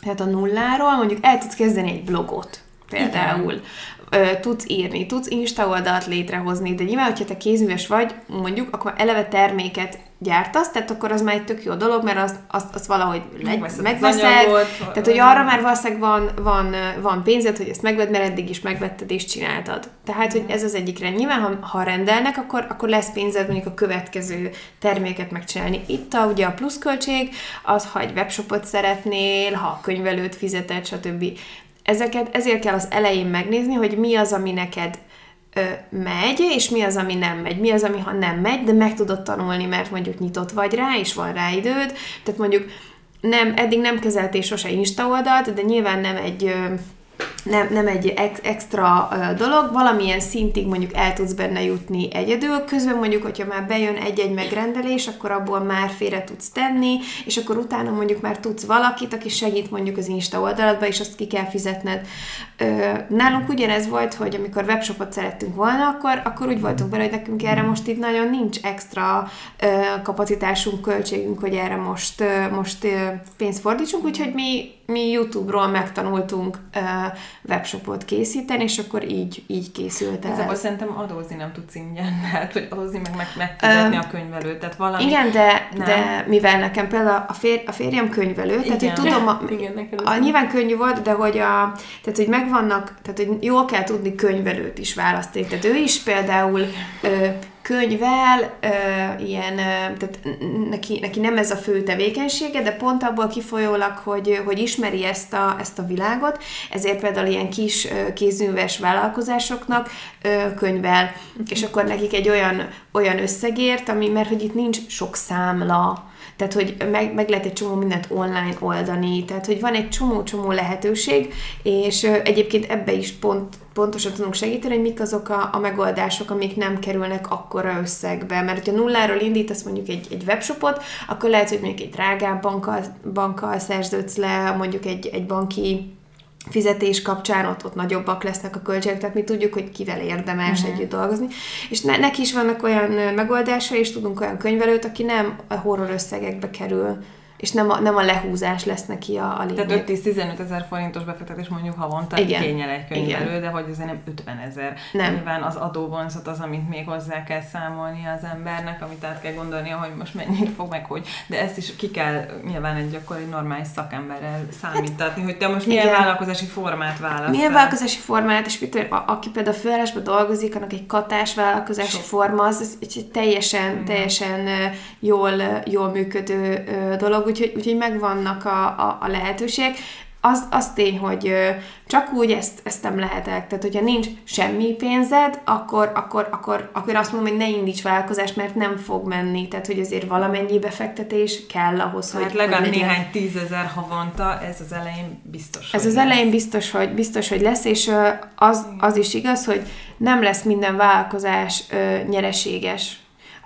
tehát a nulláról mondjuk el tudsz kezdeni egy blogot például. Ö, tudsz írni, tudsz Insta oldalt létrehozni, de nyilván, hogyha te kézműves vagy, mondjuk, akkor eleve terméket gyártasz, tehát akkor az már egy tök jó dolog, mert azt, azt, azt valahogy
Megveszed
megveszed,
anyagot,
tehát hogy arra már valószínűleg van, van, van pénzed, hogy ezt megvedd, mert eddig is megvetted és csináltad. Tehát, hogy ez az egyik rend. Nyilván, ha, ha rendelnek, akkor, akkor lesz pénzed mondjuk a következő terméket megcsinálni. Itt a, ugye a pluszköltség, az, ha egy webshopot szeretnél, ha a könyvelőt fizeted, stb. Ezeket, ezért kell az elején megnézni, hogy mi az, ami neked ö, megy, és mi az, ami nem megy. Mi az, ami ha nem megy, de meg tudod tanulni, mert mondjuk nyitott vagy rá, és van rá időd. Tehát mondjuk nem, eddig nem kezeltél sose Insta oldalt, de nyilván nem egy ö, nem, nem egy ex, extra dolog, valamilyen szintig mondjuk el tudsz benne jutni egyedül, közben mondjuk, hogyha már bejön egy-egy megrendelés, akkor abból már félre tudsz tenni, és akkor utána mondjuk már tudsz valakit, aki segít mondjuk az Insta oldaladba, és azt ki kell fizetned. Nálunk ugyanez volt, hogy amikor webshopot szerettünk volna, akkor, akkor úgy voltunk vele, hogy nekünk erre most itt nagyon nincs extra kapacitásunk, költségünk, hogy erre most, most pénzt fordítsunk, úgyhogy mi mi YouTube-ról megtanultunk webshopot készíteni, és akkor így, így készült el.
Ezzel szerintem adózni nem tudsz ingyen, hát, hogy adózni meg, meg megfizetni uh, a könyvelőt, tehát valami...
Igen, de, de mivel nekem például a, fér, a férjem könyvelő, igen. tehát hogy tudom, a, igen, a, nyilván könnyű volt, de hogy a, tehát hogy megvannak, tehát hogy jól kell tudni könyvelőt is választani. Tehát ő is például ö, könyvel, ö, ilyen, ö, tehát neki, neki nem ez a fő tevékenysége, de pont abból kifolyólag, hogy, hogy ismeri ezt a, ezt a világot, ezért például ilyen kis ö, kézműves vállalkozásoknak ö, könyvel, és akkor nekik egy olyan, olyan összegért, ami, mert hogy itt nincs sok számla, tehát, hogy meg, meg lehet egy csomó mindent online oldani, tehát, hogy van egy csomó-csomó lehetőség, és egyébként ebbe is pont, pontosan tudunk segíteni, hogy mik azok a, a megoldások, amik nem kerülnek akkora összegbe. Mert hogyha nulláról indítasz mondjuk egy, egy webshopot, akkor lehet, hogy mondjuk egy drágább bankkal, bankkal szerződsz le, mondjuk egy, egy banki fizetés kapcsán ott, ott nagyobbak lesznek a költségek, tehát mi tudjuk, hogy kivel érdemes uh-huh. együtt dolgozni. És ne, neki is vannak olyan megoldása, és tudunk olyan könyvelőt, aki nem a horror összegekbe kerül és nem a, nem a lehúzás lesz neki a, a lényeg.
Tehát 5-10-15 ezer forintos befektetés mondjuk havonta Igen. igényel egy könyvelő, de hogy azért nem 50 ezer. Nem. Nyilván az adóvonzat az, amit még hozzá kell számolni az embernek, amit át kell gondolnia, hogy most mennyit fog meg, hogy. De ezt is ki kell nyilván egy egy normális szakemberrel számítatni, hát, hogy te most milyen Igen. vállalkozási formát választ.
Milyen vállalkozási formát, és mit, a, aki például a főállásban dolgozik, annak egy katás vállalkozási Sok. forma, az, az egy teljesen, Igen. teljesen jól, jól működő dolog úgyhogy, úgyhogy megvannak a, a, a lehetőségek. Az, az tény, hogy csak úgy ezt, ezt nem lehetek. Tehát, hogyha nincs semmi pénzed, akkor, akkor, akkor, akkor azt mondom, hogy ne indíts vállalkozást, mert nem fog menni. Tehát, hogy azért valamennyi befektetés kell ahhoz,
hát
hogy...
legalább hogy néhány tízezer havonta, ez az elején biztos.
Ez az lesz. elején biztos, hogy, biztos, hogy lesz, és az, az is igaz, hogy nem lesz minden vállalkozás nyereséges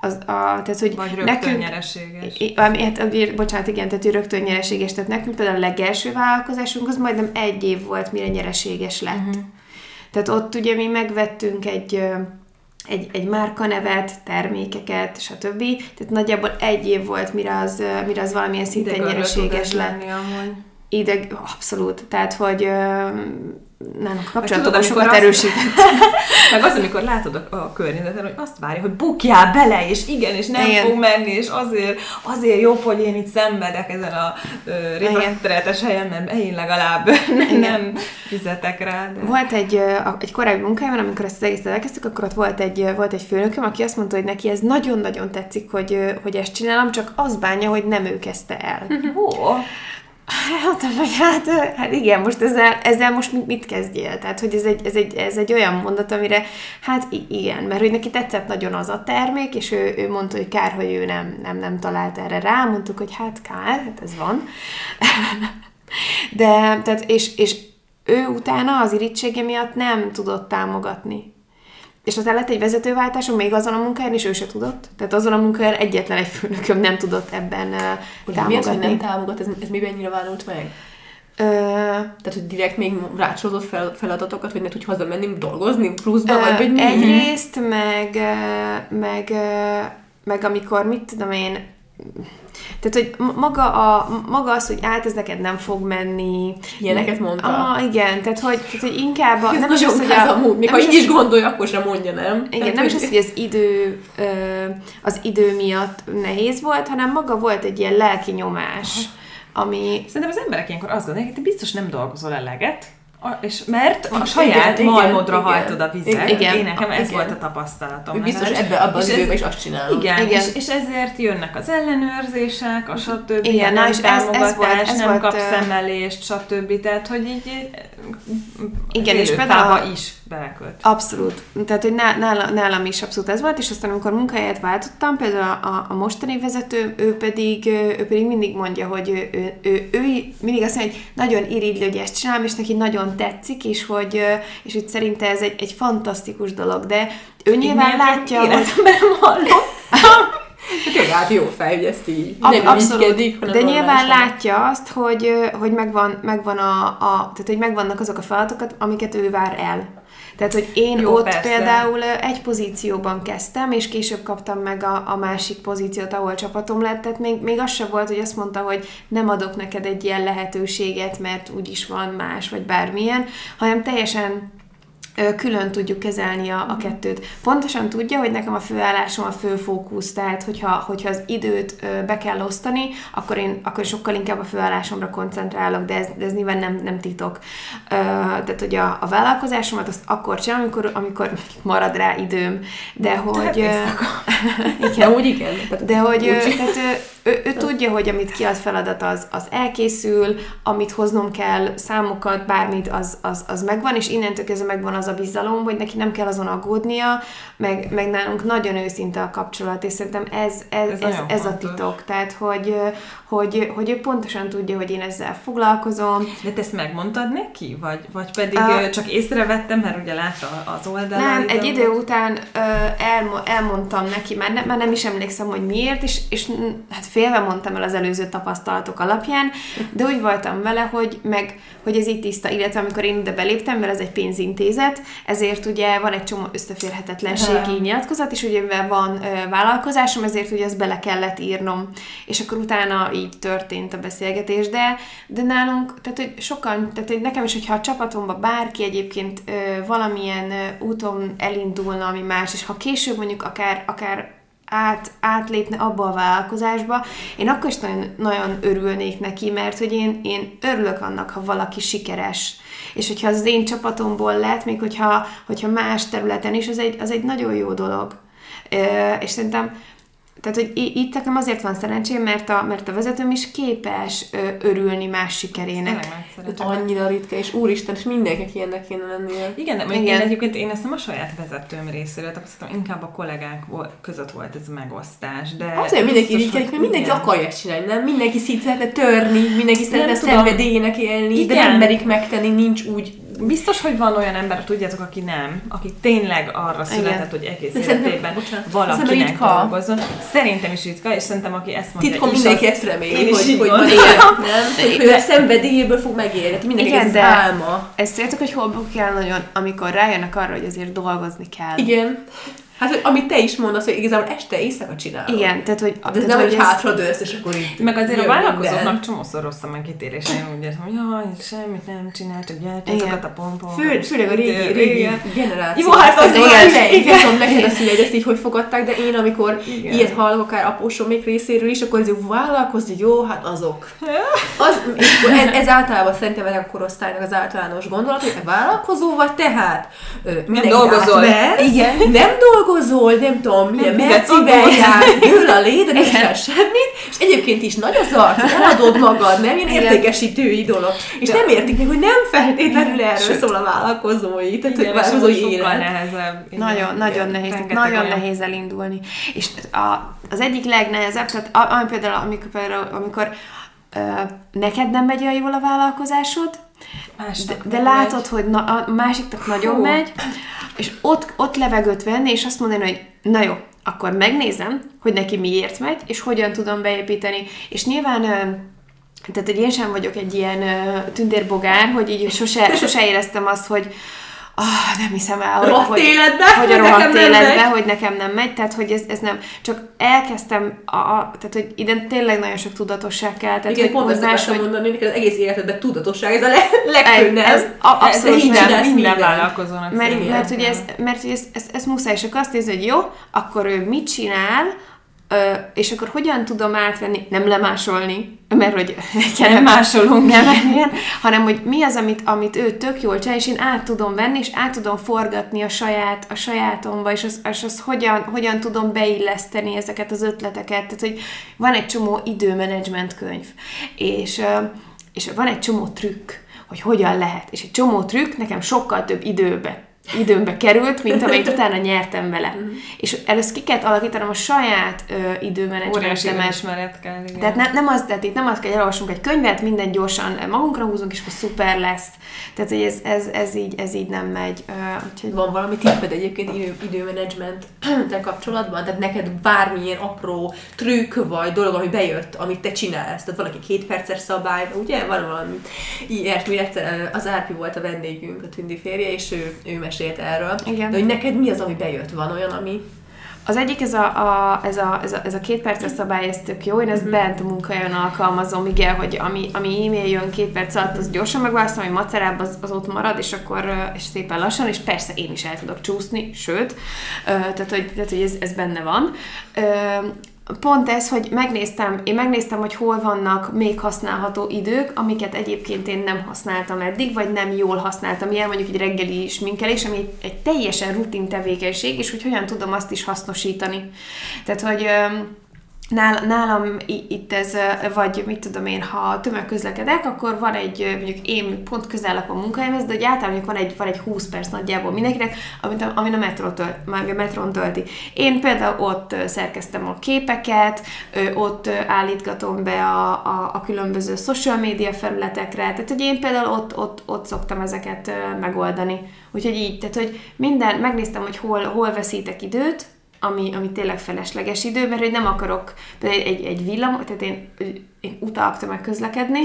az, a, tehát, hogy Vagy rögtön nekünk, nyereséges.
Hát, bocsánat, igen, tehát hogy rögtön nyereséges. Tehát nekünk például a legelső vállalkozásunk az majdnem egy év volt, mire nyereséges lett. Uh-huh. Tehát ott ugye mi megvettünk egy egy, egy márkanevet, termékeket, stb. Tehát nagyjából egy év volt, mire az, mire az valamilyen szinten nyereséges lett. Lenni, amúgy. Ideg, abszolút. Tehát, hogy nálunk kapcsolatokban sokat erősített.
meg az, amikor látod a, a környezeten, hogy azt várja, hogy bukjál bele, és igen, és nem igen. fog menni, és azért, azért jobb, hogy én itt szenvedek ezen a retretes helyen, mert én legalább igen. nem fizetek rá.
De... Volt egy, egy korábbi munkájában, amikor ezt az egészet elkezdtük, akkor ott volt egy, volt egy főnököm, aki azt mondta, hogy neki ez nagyon-nagyon tetszik, hogy, hogy ezt csinálom, csak az bánja, hogy nem ő kezdte el.
Ó.
Hát, vagy hát, hát igen, most ezzel, ezzel most mit kezdjél? Tehát, hogy ez egy, ez, egy, ez egy olyan mondat, amire, hát igen, mert hogy neki tetszett nagyon az a termék, és ő, ő mondta, hogy kár, hogy ő nem, nem, nem talált erre rá, mondtuk, hogy hát kár, hát ez van. De, tehát, és, és ő utána az irítsége miatt nem tudott támogatni és aztán lett egy vezetőváltásom még azon a munkáján, és ő se tudott. Tehát azon a munkáján egyetlen egy főnököm nem tudott ebben uh, támogatni. Mi az, hogy
nem támogat? Ez, ez miben ennyire válult meg? Ö... Tehát, hogy direkt még rácsolozott fel, feladatokat, hogy ne tudj hazamenni dolgozni pluszba, vagy, vagy mi?
Egyrészt, meg, meg, meg amikor, mit tudom én, tehát, hogy maga, a, maga az, hogy át ez neked nem fog menni.
Ilyeneket mondta.
Ah, igen, tehát hogy, tehát, hogy inkább... A,
nem is az, hogy a, amúgy, még ha így is gondolja, akkor sem mondja, nem?
Igen, tehát, nem is az, hogy az idő, az idő miatt nehéz volt, hanem maga volt egy ilyen lelki nyomás. Aha. Ami...
Szerintem az emberek ilyenkor azt gondolják, hogy te biztos nem dolgozol eleget, a, és mert a saját igen, malmodra igen, hajtod a vizet. Igen, Én nekem ez igen. volt a tapasztalatom.
Biztos ebbe abban az időben is azt csinálom.
Igen, igen. És, és, ezért jönnek az ellenőrzések, a stb. Igen, na, és ez, ez volt, ez nem volt, kap szemelést, stb. Tehát, hogy így igen, és például is belekölt.
Abszolút. Tehát, hogy nálam, nálam is abszolút ez volt, és aztán amikor munkahelyet váltottam, például a, a mostani vezető, ő pedig, ő pedig mindig mondja, hogy ő, ő, ő, ő mindig azt mondja, hogy nagyon irigyli, hogy ezt csinálom, és neki nagyon tetszik, és hogy, és hogy szerinte ez egy, egy fantasztikus dolog, de ő nyilván látja,
hogy... Életemben hallom. Tényleg hát jó fej, hogy ezt így
Ab-
nem
abszolút. De nyilván látja azt, hogy, hogy megvan, megvan a, a, tehát hogy megvannak azok a feladatokat, amiket ő vár el. Tehát, hogy én
Jó,
ott
persze.
például egy pozícióban kezdtem, és később kaptam meg a, a másik pozíciót, ahol csapatom lett, tehát még, még az sem volt, hogy azt mondta, hogy nem adok neked egy ilyen lehetőséget, mert úgyis van más, vagy bármilyen, hanem teljesen külön tudjuk kezelni a, a kettőt. Pontosan tudja, hogy nekem a főállásom a fő fókusz, tehát hogyha, hogyha az időt be kell osztani, akkor én akkor sokkal inkább a főállásomra koncentrálok, de ez, de ez nyilván nem, nem titok. Tehát, hogy a, a vállalkozásomat azt akkor csinálom, amikor, amikor marad rá időm, de hogy...
Igen, úgy igen.
De hogy
úgy-
tehát ő, ő, tudja, hogy amit kiad feladat, az, az elkészül, amit hoznom kell, számokat, bármit, az, az, az megvan, és innentől kezdve megvan az a bizalom, hogy neki nem kell azon aggódnia, meg, meg nálunk nagyon őszinte a kapcsolat, és szerintem ez, ez,
Ez
ez, ez, a titok. Tehát, hogy, hogy, hogy ő pontosan tudja, hogy én ezzel foglalkozom,
De te ezt megmondtad neki? Vagy, vagy pedig uh, csak észrevettem, mert ugye látta az oldalát?
Nem, egy idő után ö, elmo- elmondtam neki, már, ne, már nem is emlékszem, hogy miért, és, és hát félve mondtam el az előző tapasztalatok alapján, de úgy voltam vele, hogy meg, hogy ez így tiszta, illetve amikor én ide beléptem, mert ez egy pénzintézet, ezért ugye van egy csomó összeférhetetlenségi nyilatkozat, és ugye van ö, vállalkozásom, ezért ugye ezt bele kellett írnom. És akkor utána így történt a beszélgetés, de, de nálunk, tehát hogy sokan, tehát hogy nekem is, hogyha a csapatomban bárki egyébként ö, valamilyen ö, úton elindulna, ami más, és ha később mondjuk akár, akár át, átlépne abba a vállalkozásba, én akkor is nagyon, nagyon örülnék neki, mert hogy én, én örülök annak, ha valaki sikeres. És hogyha az én csapatomból lett, még hogyha, hogyha más területen is, az egy, az egy nagyon jó dolog. És szerintem tehát, hogy itt nekem azért van szerencsém, mert a, mert a vezetőm is képes ö, örülni más sikerének.
Tehát annyira ritka, és úristen, és mindenkinek ilyennek kéne lennie.
Igen, de
Igen.
Én egyébként én ezt nem a saját vezetőm részéről tapasztaltam, inkább a kollégák között volt ez a megosztás. De
Azért mindenki
biztos,
irigykedik, mert mindenki
igen.
akarja csinálni, nem? Mindenki szét szeretne törni, mindenki szeretne szenvedélyének élni, de
Igen.
nem merik megtenni, nincs úgy
Biztos, hogy van olyan ember, tudjátok, aki nem, aki tényleg arra született, hogy egész életében valakinek dolgozzon. Szerintem is ritka, és szerintem aki ezt mondja,
Titkon
is
mindenki ezt reméli, hogy, hogy él, nem? Hogy, hogy a szenvedélyéből fog megélni. Mindenki
Igen,
ez álma.
Ezt tudjátok, hogy hol el nagyon, amikor rájönnek arra, hogy azért dolgozni kell.
Igen. Hát, hogy amit te is mondasz, hogy igazából este éjszaka csinálod.
Igen, tehát, hogy...
De ez
tehát,
nem, hogy
ez-
hátradőlsz, és akkor így
Meg azért a vállalkozóknak csomószor rossz a megítélés, én úgy érzem, hogy jaj, semmit nem csinál, csak gyert
Igen.
azokat a pompon.
Fő, főleg a régi, régi generáció.
Jó, hát az
Szerintem
igen, igen.
nem tudom neked a szüleid ezt így hogy fogadták, de én amikor
Igen.
ilyet hallok akár apósom még részéről is, akkor ez így vállalkozni, jó, hát azok. Az, és ez, ez általában szerintem ennek a korosztálynak az általános gondolat, hogy vállalkozó vagy tehát ö, mindenkit
dolgozol.
átversz,
Igen.
nem dolgozol, nem tudom, milyen
adót.
jár, dől a lé, de nem csinál semmit, és egyébként is nagy az arc, eladod magad, nem ilyen
Igen.
értékesítői dolog. És
De-
nem értik meg, hogy nem feltétlenül erről
Sőt.
szól a vállalkozói, tehát
Igen, az
vállalkozói
sokkal
élet.
nehezebb. Igen,
Nagyon, nagyon nehéz,
rengeteg
nagyon
olyan-
nehéz elindulni. És a, az egyik legnehezebb, tehát a- ami például, amikor, például, amikor ö, neked nem megy olyan jól a vállalkozásod,
Másnak
de
nem
látod,
megy.
hogy na, a másiknak nagyon
Hú.
megy, és ott, ott levegőt venni, és azt mondani, hogy na jó, akkor megnézem, hogy neki miért megy, és hogyan tudom beépíteni. És nyilván tehát, hogy én sem vagyok egy ilyen tündérbogár, hogy így sose, sose éreztem azt, hogy ah, nem hiszem el, hogy,
Rohadt
hogy,
életbe,
hogy a rohadt életbe,
megy.
hogy nekem nem megy, tehát hogy ez, ez nem, csak elkezdtem, a, a, tehát hogy ide tényleg nagyon sok tudatosság kell, tehát
Igen,
hogy
pont ezt akartam
hogy
mondani, neked az egész életedben tudatosság, ez a le-
ez a- abszolút
így
nem.
minden
mindent.
vállalkozónak
mert,
szerintem.
mert ugye ez, mert ugye ez, ez, ez muszáj, és akkor azt nézni, hogy jó, akkor ő mit csinál, ö, és akkor hogyan tudom átvenni, nem lemásolni, mert hogy
Nem másolunk.
nem, igen, hanem hogy mi az, amit, amit ő tök jól csinál, és én át tudom venni, és át tudom forgatni a saját, a sajátomba, és az, és az hogyan, hogyan tudom beilleszteni ezeket az ötleteket. Tehát, hogy van egy csomó időmenedzsment könyv, és, és van egy csomó trükk, hogy hogyan lehet. És egy csomó trükk nekem sokkal több időbe időmbe került, mint amelyet utána nyertem vele. És először ki kellett alakítanom a saját ö, időmenedzsmentemet.
kell, igen.
Tehát ne, nem az, tehát itt nem az kell, hogy elolvasunk egy könyvet, minden gyorsan magunkra húzunk, és akkor szuper lesz. Tehát, hogy ez, ez, ez, így, ez így nem megy. Ö, úgyhogy
Van valami tipped egyébként idő, időmenedzsmenttel kapcsolatban? Tehát neked bármilyen apró trükk vagy dolog, ami bejött, amit te csinálsz? Tehát valaki két perces szabály, ugye? Van valami ilyesmi, egyszer az Árpi volt a vendégünk, a Tündi férje, és ő, ő mesélt erről.
Igen.
De hogy neked mi az, ami bejött? Van olyan, ami...
Az egyik, ez a, a, ez, a, ez, a, ez a két perces szabály, ez tök jó. Én ezt bent a munkahelyen alkalmazom, igen, hogy ami, ami e-mail jön két perc alatt, az gyorsan megválaszolom, ami macerább, az, az ott marad, és akkor és szépen lassan, és persze én is el tudok csúszni, sőt, tehát, hogy, tehát, hogy ez, ez benne van. Pont ez, hogy megnéztem, én megnéztem, hogy hol vannak még használható idők, amiket egyébként én nem használtam eddig, vagy nem jól használtam, ilyen mondjuk egy reggeli sminkelés, ami egy, egy teljesen rutin tevékenység, és hogy hogyan tudom azt is hasznosítani. Tehát, hogy Nál, nálam itt ez, vagy mit tudom én, ha tömegközlekedek, akkor van egy, mondjuk én pont közel a munkahelyemhez, de hogy általában van egy, van egy 20 perc nagyjából mindenkinek, amit a, amin a, metró tölt, a metrón tölti. Én például ott szerkeztem a képeket, ott állítgatom be a, a, a különböző social media felületekre, tehát hogy én például ott, ott, ott szoktam ezeket megoldani. Úgyhogy így, tehát hogy minden, megnéztem, hogy hol, hol veszítek időt, ami, ami tényleg felesleges idő, mert hogy nem akarok például egy, egy villam, tehát én, én utalak tömegközlekedni,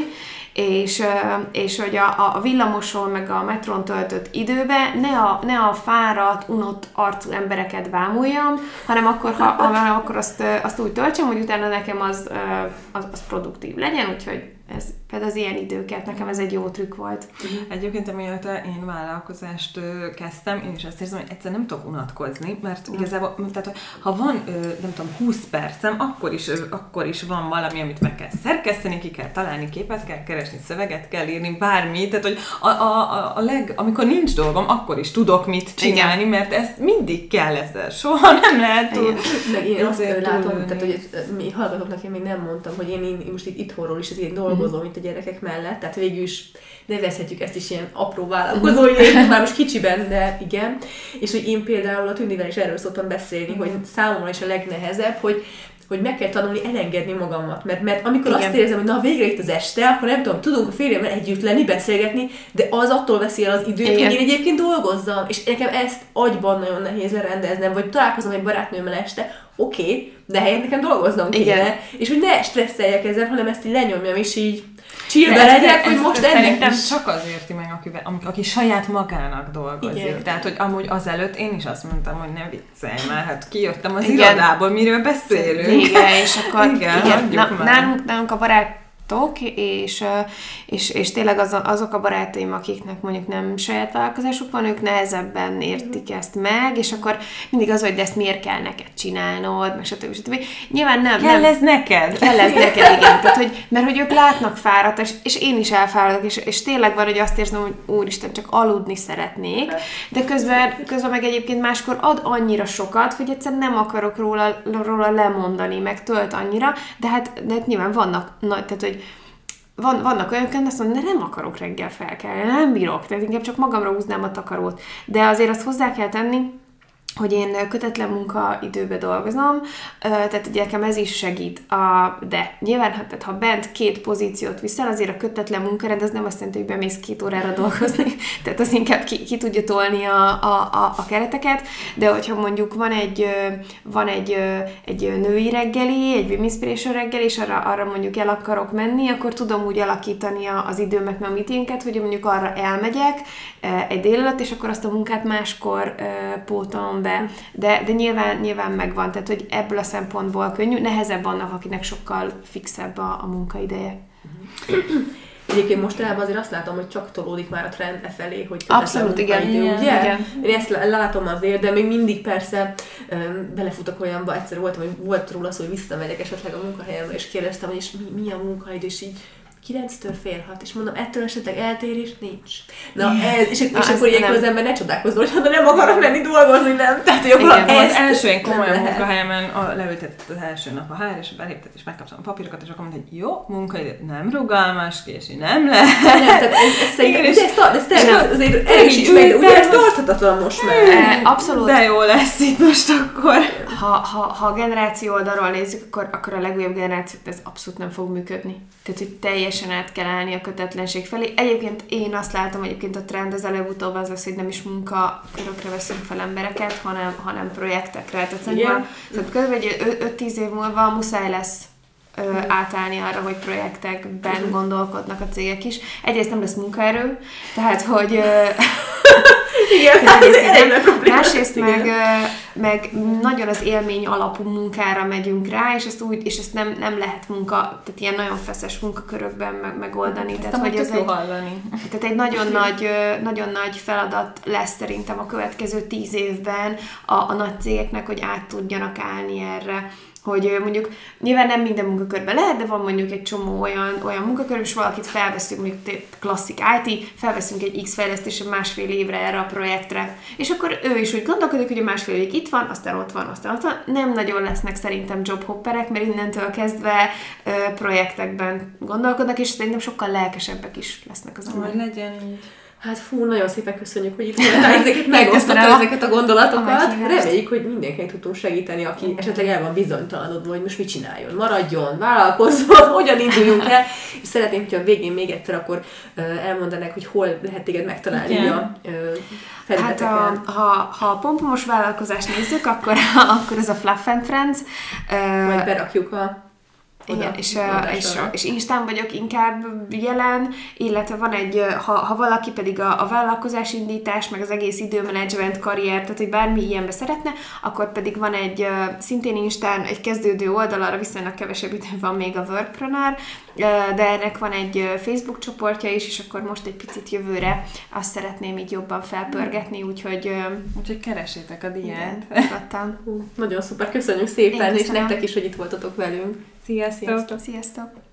és, ö, és hogy a, a- villamoson meg a metrón töltött időbe ne a, ne a fáradt, unott arcú embereket bámuljam, hanem akkor, ha, hanem akkor azt, azt úgy töltsem, hogy utána nekem az, az, az produktív legyen, úgyhogy ez például az ilyen időket, nekem ez egy jó trükk volt.
Egyébként, amióta én vállalkozást ö, kezdtem, én is azt érzem, hogy egyszer nem tudok unatkozni, mert igazából, tehát ha van, ö, nem tudom, 20 percem, akkor is, ö, akkor is van valami, amit meg kell szerkeszteni, ki kell találni, képet kell keresni, szöveget kell írni, bármi, tehát hogy a, a, a, a leg, amikor nincs dolgom, akkor is tudok mit csinálni, mert ezt mindig kell ezzel, soha nem lehet tudni.
Meg én azt látom, tehát hogy ez- mi hallgatóknak én még nem mondtam, hogy én, én most itt itthonról is ezért dolgozom itt a gyerekek mellett, tehát végül is nevezhetjük ezt is ilyen apró vállalkozói létnek, már most kicsiben, de igen. És hogy én például a Tündivel is erről szoktam beszélni, hogy számomra is a legnehezebb, hogy hogy meg kell tanulni elengedni magamat, mert, mert amikor
Igen.
azt érzem, hogy na végre itt az este, akkor nem tudom, tudunk a férjemmel együtt lenni, beszélgetni, de az attól veszi el az időt,
Igen.
hogy én egyébként dolgozzam, és nekem ezt agyban nagyon nehéz lerendeznem, vagy találkozom egy barátnőmmel este, oké, okay, de helyett nekem dolgoznom kéne,
Igen.
és hogy ne stresszeljek ezen, hanem ezt így lenyomjam, és így chillbe legyek, hogy most ennek
szerintem
is.
csak az érti meg, aki, aki saját magának dolgozik.
Igen.
Tehát, hogy amúgy azelőtt én is azt mondtam, hogy ne viccelj már, hát kijöttem az
Igen.
irodából, miről beszélünk.
Vége, és akkor
Igen,
igen, na, nálunk, nálunk a barátok, és, és, és tényleg az, azok a barátaim, akiknek mondjuk nem saját vállalkozásuk van, ők nehezebben értik ezt meg, és akkor mindig az, hogy de ezt miért kell neked csinálnod, meg stb. stb. Nyilván nem.
Kell
nem.
ez neked?
Kell ez neked, igen. Tehát, hogy, mert hogy ők látnak fáradt, és, és én is elfáradok, és, és tényleg van, hogy azt érzem, hogy úristen, csak aludni szeretnék, de közben, közben meg egyébként máskor ad annyira sokat, hogy egyszerűen nem akarok róla, róla lemondani, meg tölt annyira, de hát, de hát nyilván vannak nagy, tehát hogy van, vannak olyanok, akik azt mondják, nem akarok reggel felkelni, nem bírok, tehát inkább csak magamra húznám a takarót. De azért azt hozzá kell tenni, hogy én kötetlen munkaidőbe dolgozom, tehát ugye nekem ez is segít. A, de nyilván, ha, tehát ha bent két pozíciót viszel, azért a kötetlen munkarend az nem azt jelenti, hogy bemész két órára dolgozni, tehát az inkább ki, ki tudja tolni a, a, a, a kereteket, de hogyha mondjuk van egy, van egy, egy női reggeli, egy Women's reggeli, és arra, arra mondjuk el akarok menni, akkor tudom úgy alakítani az időmet, meg a meetinget, hogy mondjuk arra elmegyek egy délelőtt, és akkor azt a munkát máskor ö, pótolom be. De, de nyilván, nyilván megvan, tehát hogy ebből a szempontból könnyű, nehezebb annak, akinek sokkal fixebb a, a munkaideje.
Egyébként mostanában azért azt látom, hogy csak tolódik már a trend e felé, hogy
Abszolút, igen.
munkaidő,
Igen,
ugye?
igen.
Én ezt lá- látom azért, de még mindig persze öm, belefutok olyanba, egyszer voltam, hogy volt róla szó, hogy visszamegyek esetleg a munkahelyembe, és kérdeztem, hogy és mi, mi a munkaidő, és így 9-től fél hat, és mondom, ettől esetleg eltérés nincs. Na, ez, és, és
Na,
akkor
ezt
ilyenkor az ember ne csodálkozzon, hogy ha nem akarok menni dolgozni, nem. Tehát, hogy akkor
Igen,
Az
ezt
első én komolyan munkahelyemen a, leültetett az első nap a HR, és beléptet, és megkaptam a papírokat, és akkor mondta, hogy jó, munkaidő, nem rugalmas, kési, nem lehet.
Nem, tehát ez, ez szerintem,
Igen,
ugye ezt, ezt
és-
tényleg azért
és
erősíts meg, de ugye ez tarthatatlan most már.
Abszolút.
De jó lesz itt most akkor.
Ha, ha, ha a generáció oldalról nézzük, akkor, akkor a legújabb generációt ez abszolút nem fog működni. Tehát, hogy teljesen át kell állni a kötetlenség felé. Egyébként én azt látom, egyébként a trend az előbb-utóbb az lesz, hogy nem is munkakörökre veszünk fel embereket, hanem, hanem projektekre. Tehát szerintem tehát kb. egy 5-10 év múlva muszáj lesz átállni arra, hogy projektekben gondolkodnak a cégek is. Egyrészt nem lesz munkaerő, tehát hogy
Igen,
tehát
ez.
Másrészt meg, meg nagyon az élmény alapú munkára megyünk rá, és ezt, úgy, és ezt nem, nem lehet munka, tehát ilyen nagyon feszes munkakörökben meg, megoldani.
Ezt
tehát, hogy ez egy,
hallani.
tehát egy nagyon nagy, nagyon nagy feladat lesz szerintem a következő tíz évben a, a nagy cégeknek, hogy át tudjanak állni erre hogy mondjuk nyilván nem minden munkakörben lehet, de van mondjuk egy csomó olyan, olyan munkakör, és valakit felveszünk, mondjuk té- klasszik IT, felveszünk egy X fejlesztésre másfél évre erre a projektre, és akkor ő is úgy gondolkodik, hogy a másfél évig itt van, aztán ott van, aztán ott van. Nem nagyon lesznek szerintem jobhopperek, mert innentől kezdve ö, projektekben gondolkodnak, és szerintem sokkal lelkesebbek is lesznek az
Hogy
emberek.
legyen így.
Hát fú, nagyon szépen köszönjük, hogy itt voltál, ezeket megosztottad
Köszönöm.
ezeket a gondolatokat. Reméljük, hogy mindenkinek tudtunk segíteni, aki esetleg el van bizonytalanodva, hogy most mit csináljon. Maradjon, vállalkozzon, hogyan induljunk el. És szeretném, hogyha a végén még egyszer akkor elmondanák, hogy hol lehet téged megtalálni
Igen.
a
Hát a, ha, ha a pompomos vállalkozást nézzük, akkor, akkor ez a Fluff and Friends.
Majd berakjuk a
Igen, és, uh, és, és Instán vagyok inkább jelen, illetve van egy, ha, ha valaki pedig a, a vállalkozásindítás, meg az egész időmenedzsment karrier, tehát hogy bármi ilyenbe szeretne, akkor pedig van egy szintén Instán egy kezdődő oldal, arra viszonylag kevesebb idő van még a Workpreneur, de ennek van egy Facebook csoportja is, és akkor most egy picit jövőre azt szeretném így jobban felpörgetni, úgyhogy
Úgyhogy keresétek a diát.
igen,
Nagyon szuper, köszönjük szépen, és nektek is, hogy itt voltatok velünk.
Sziasztok!
Sziasztok!
Sziasztok!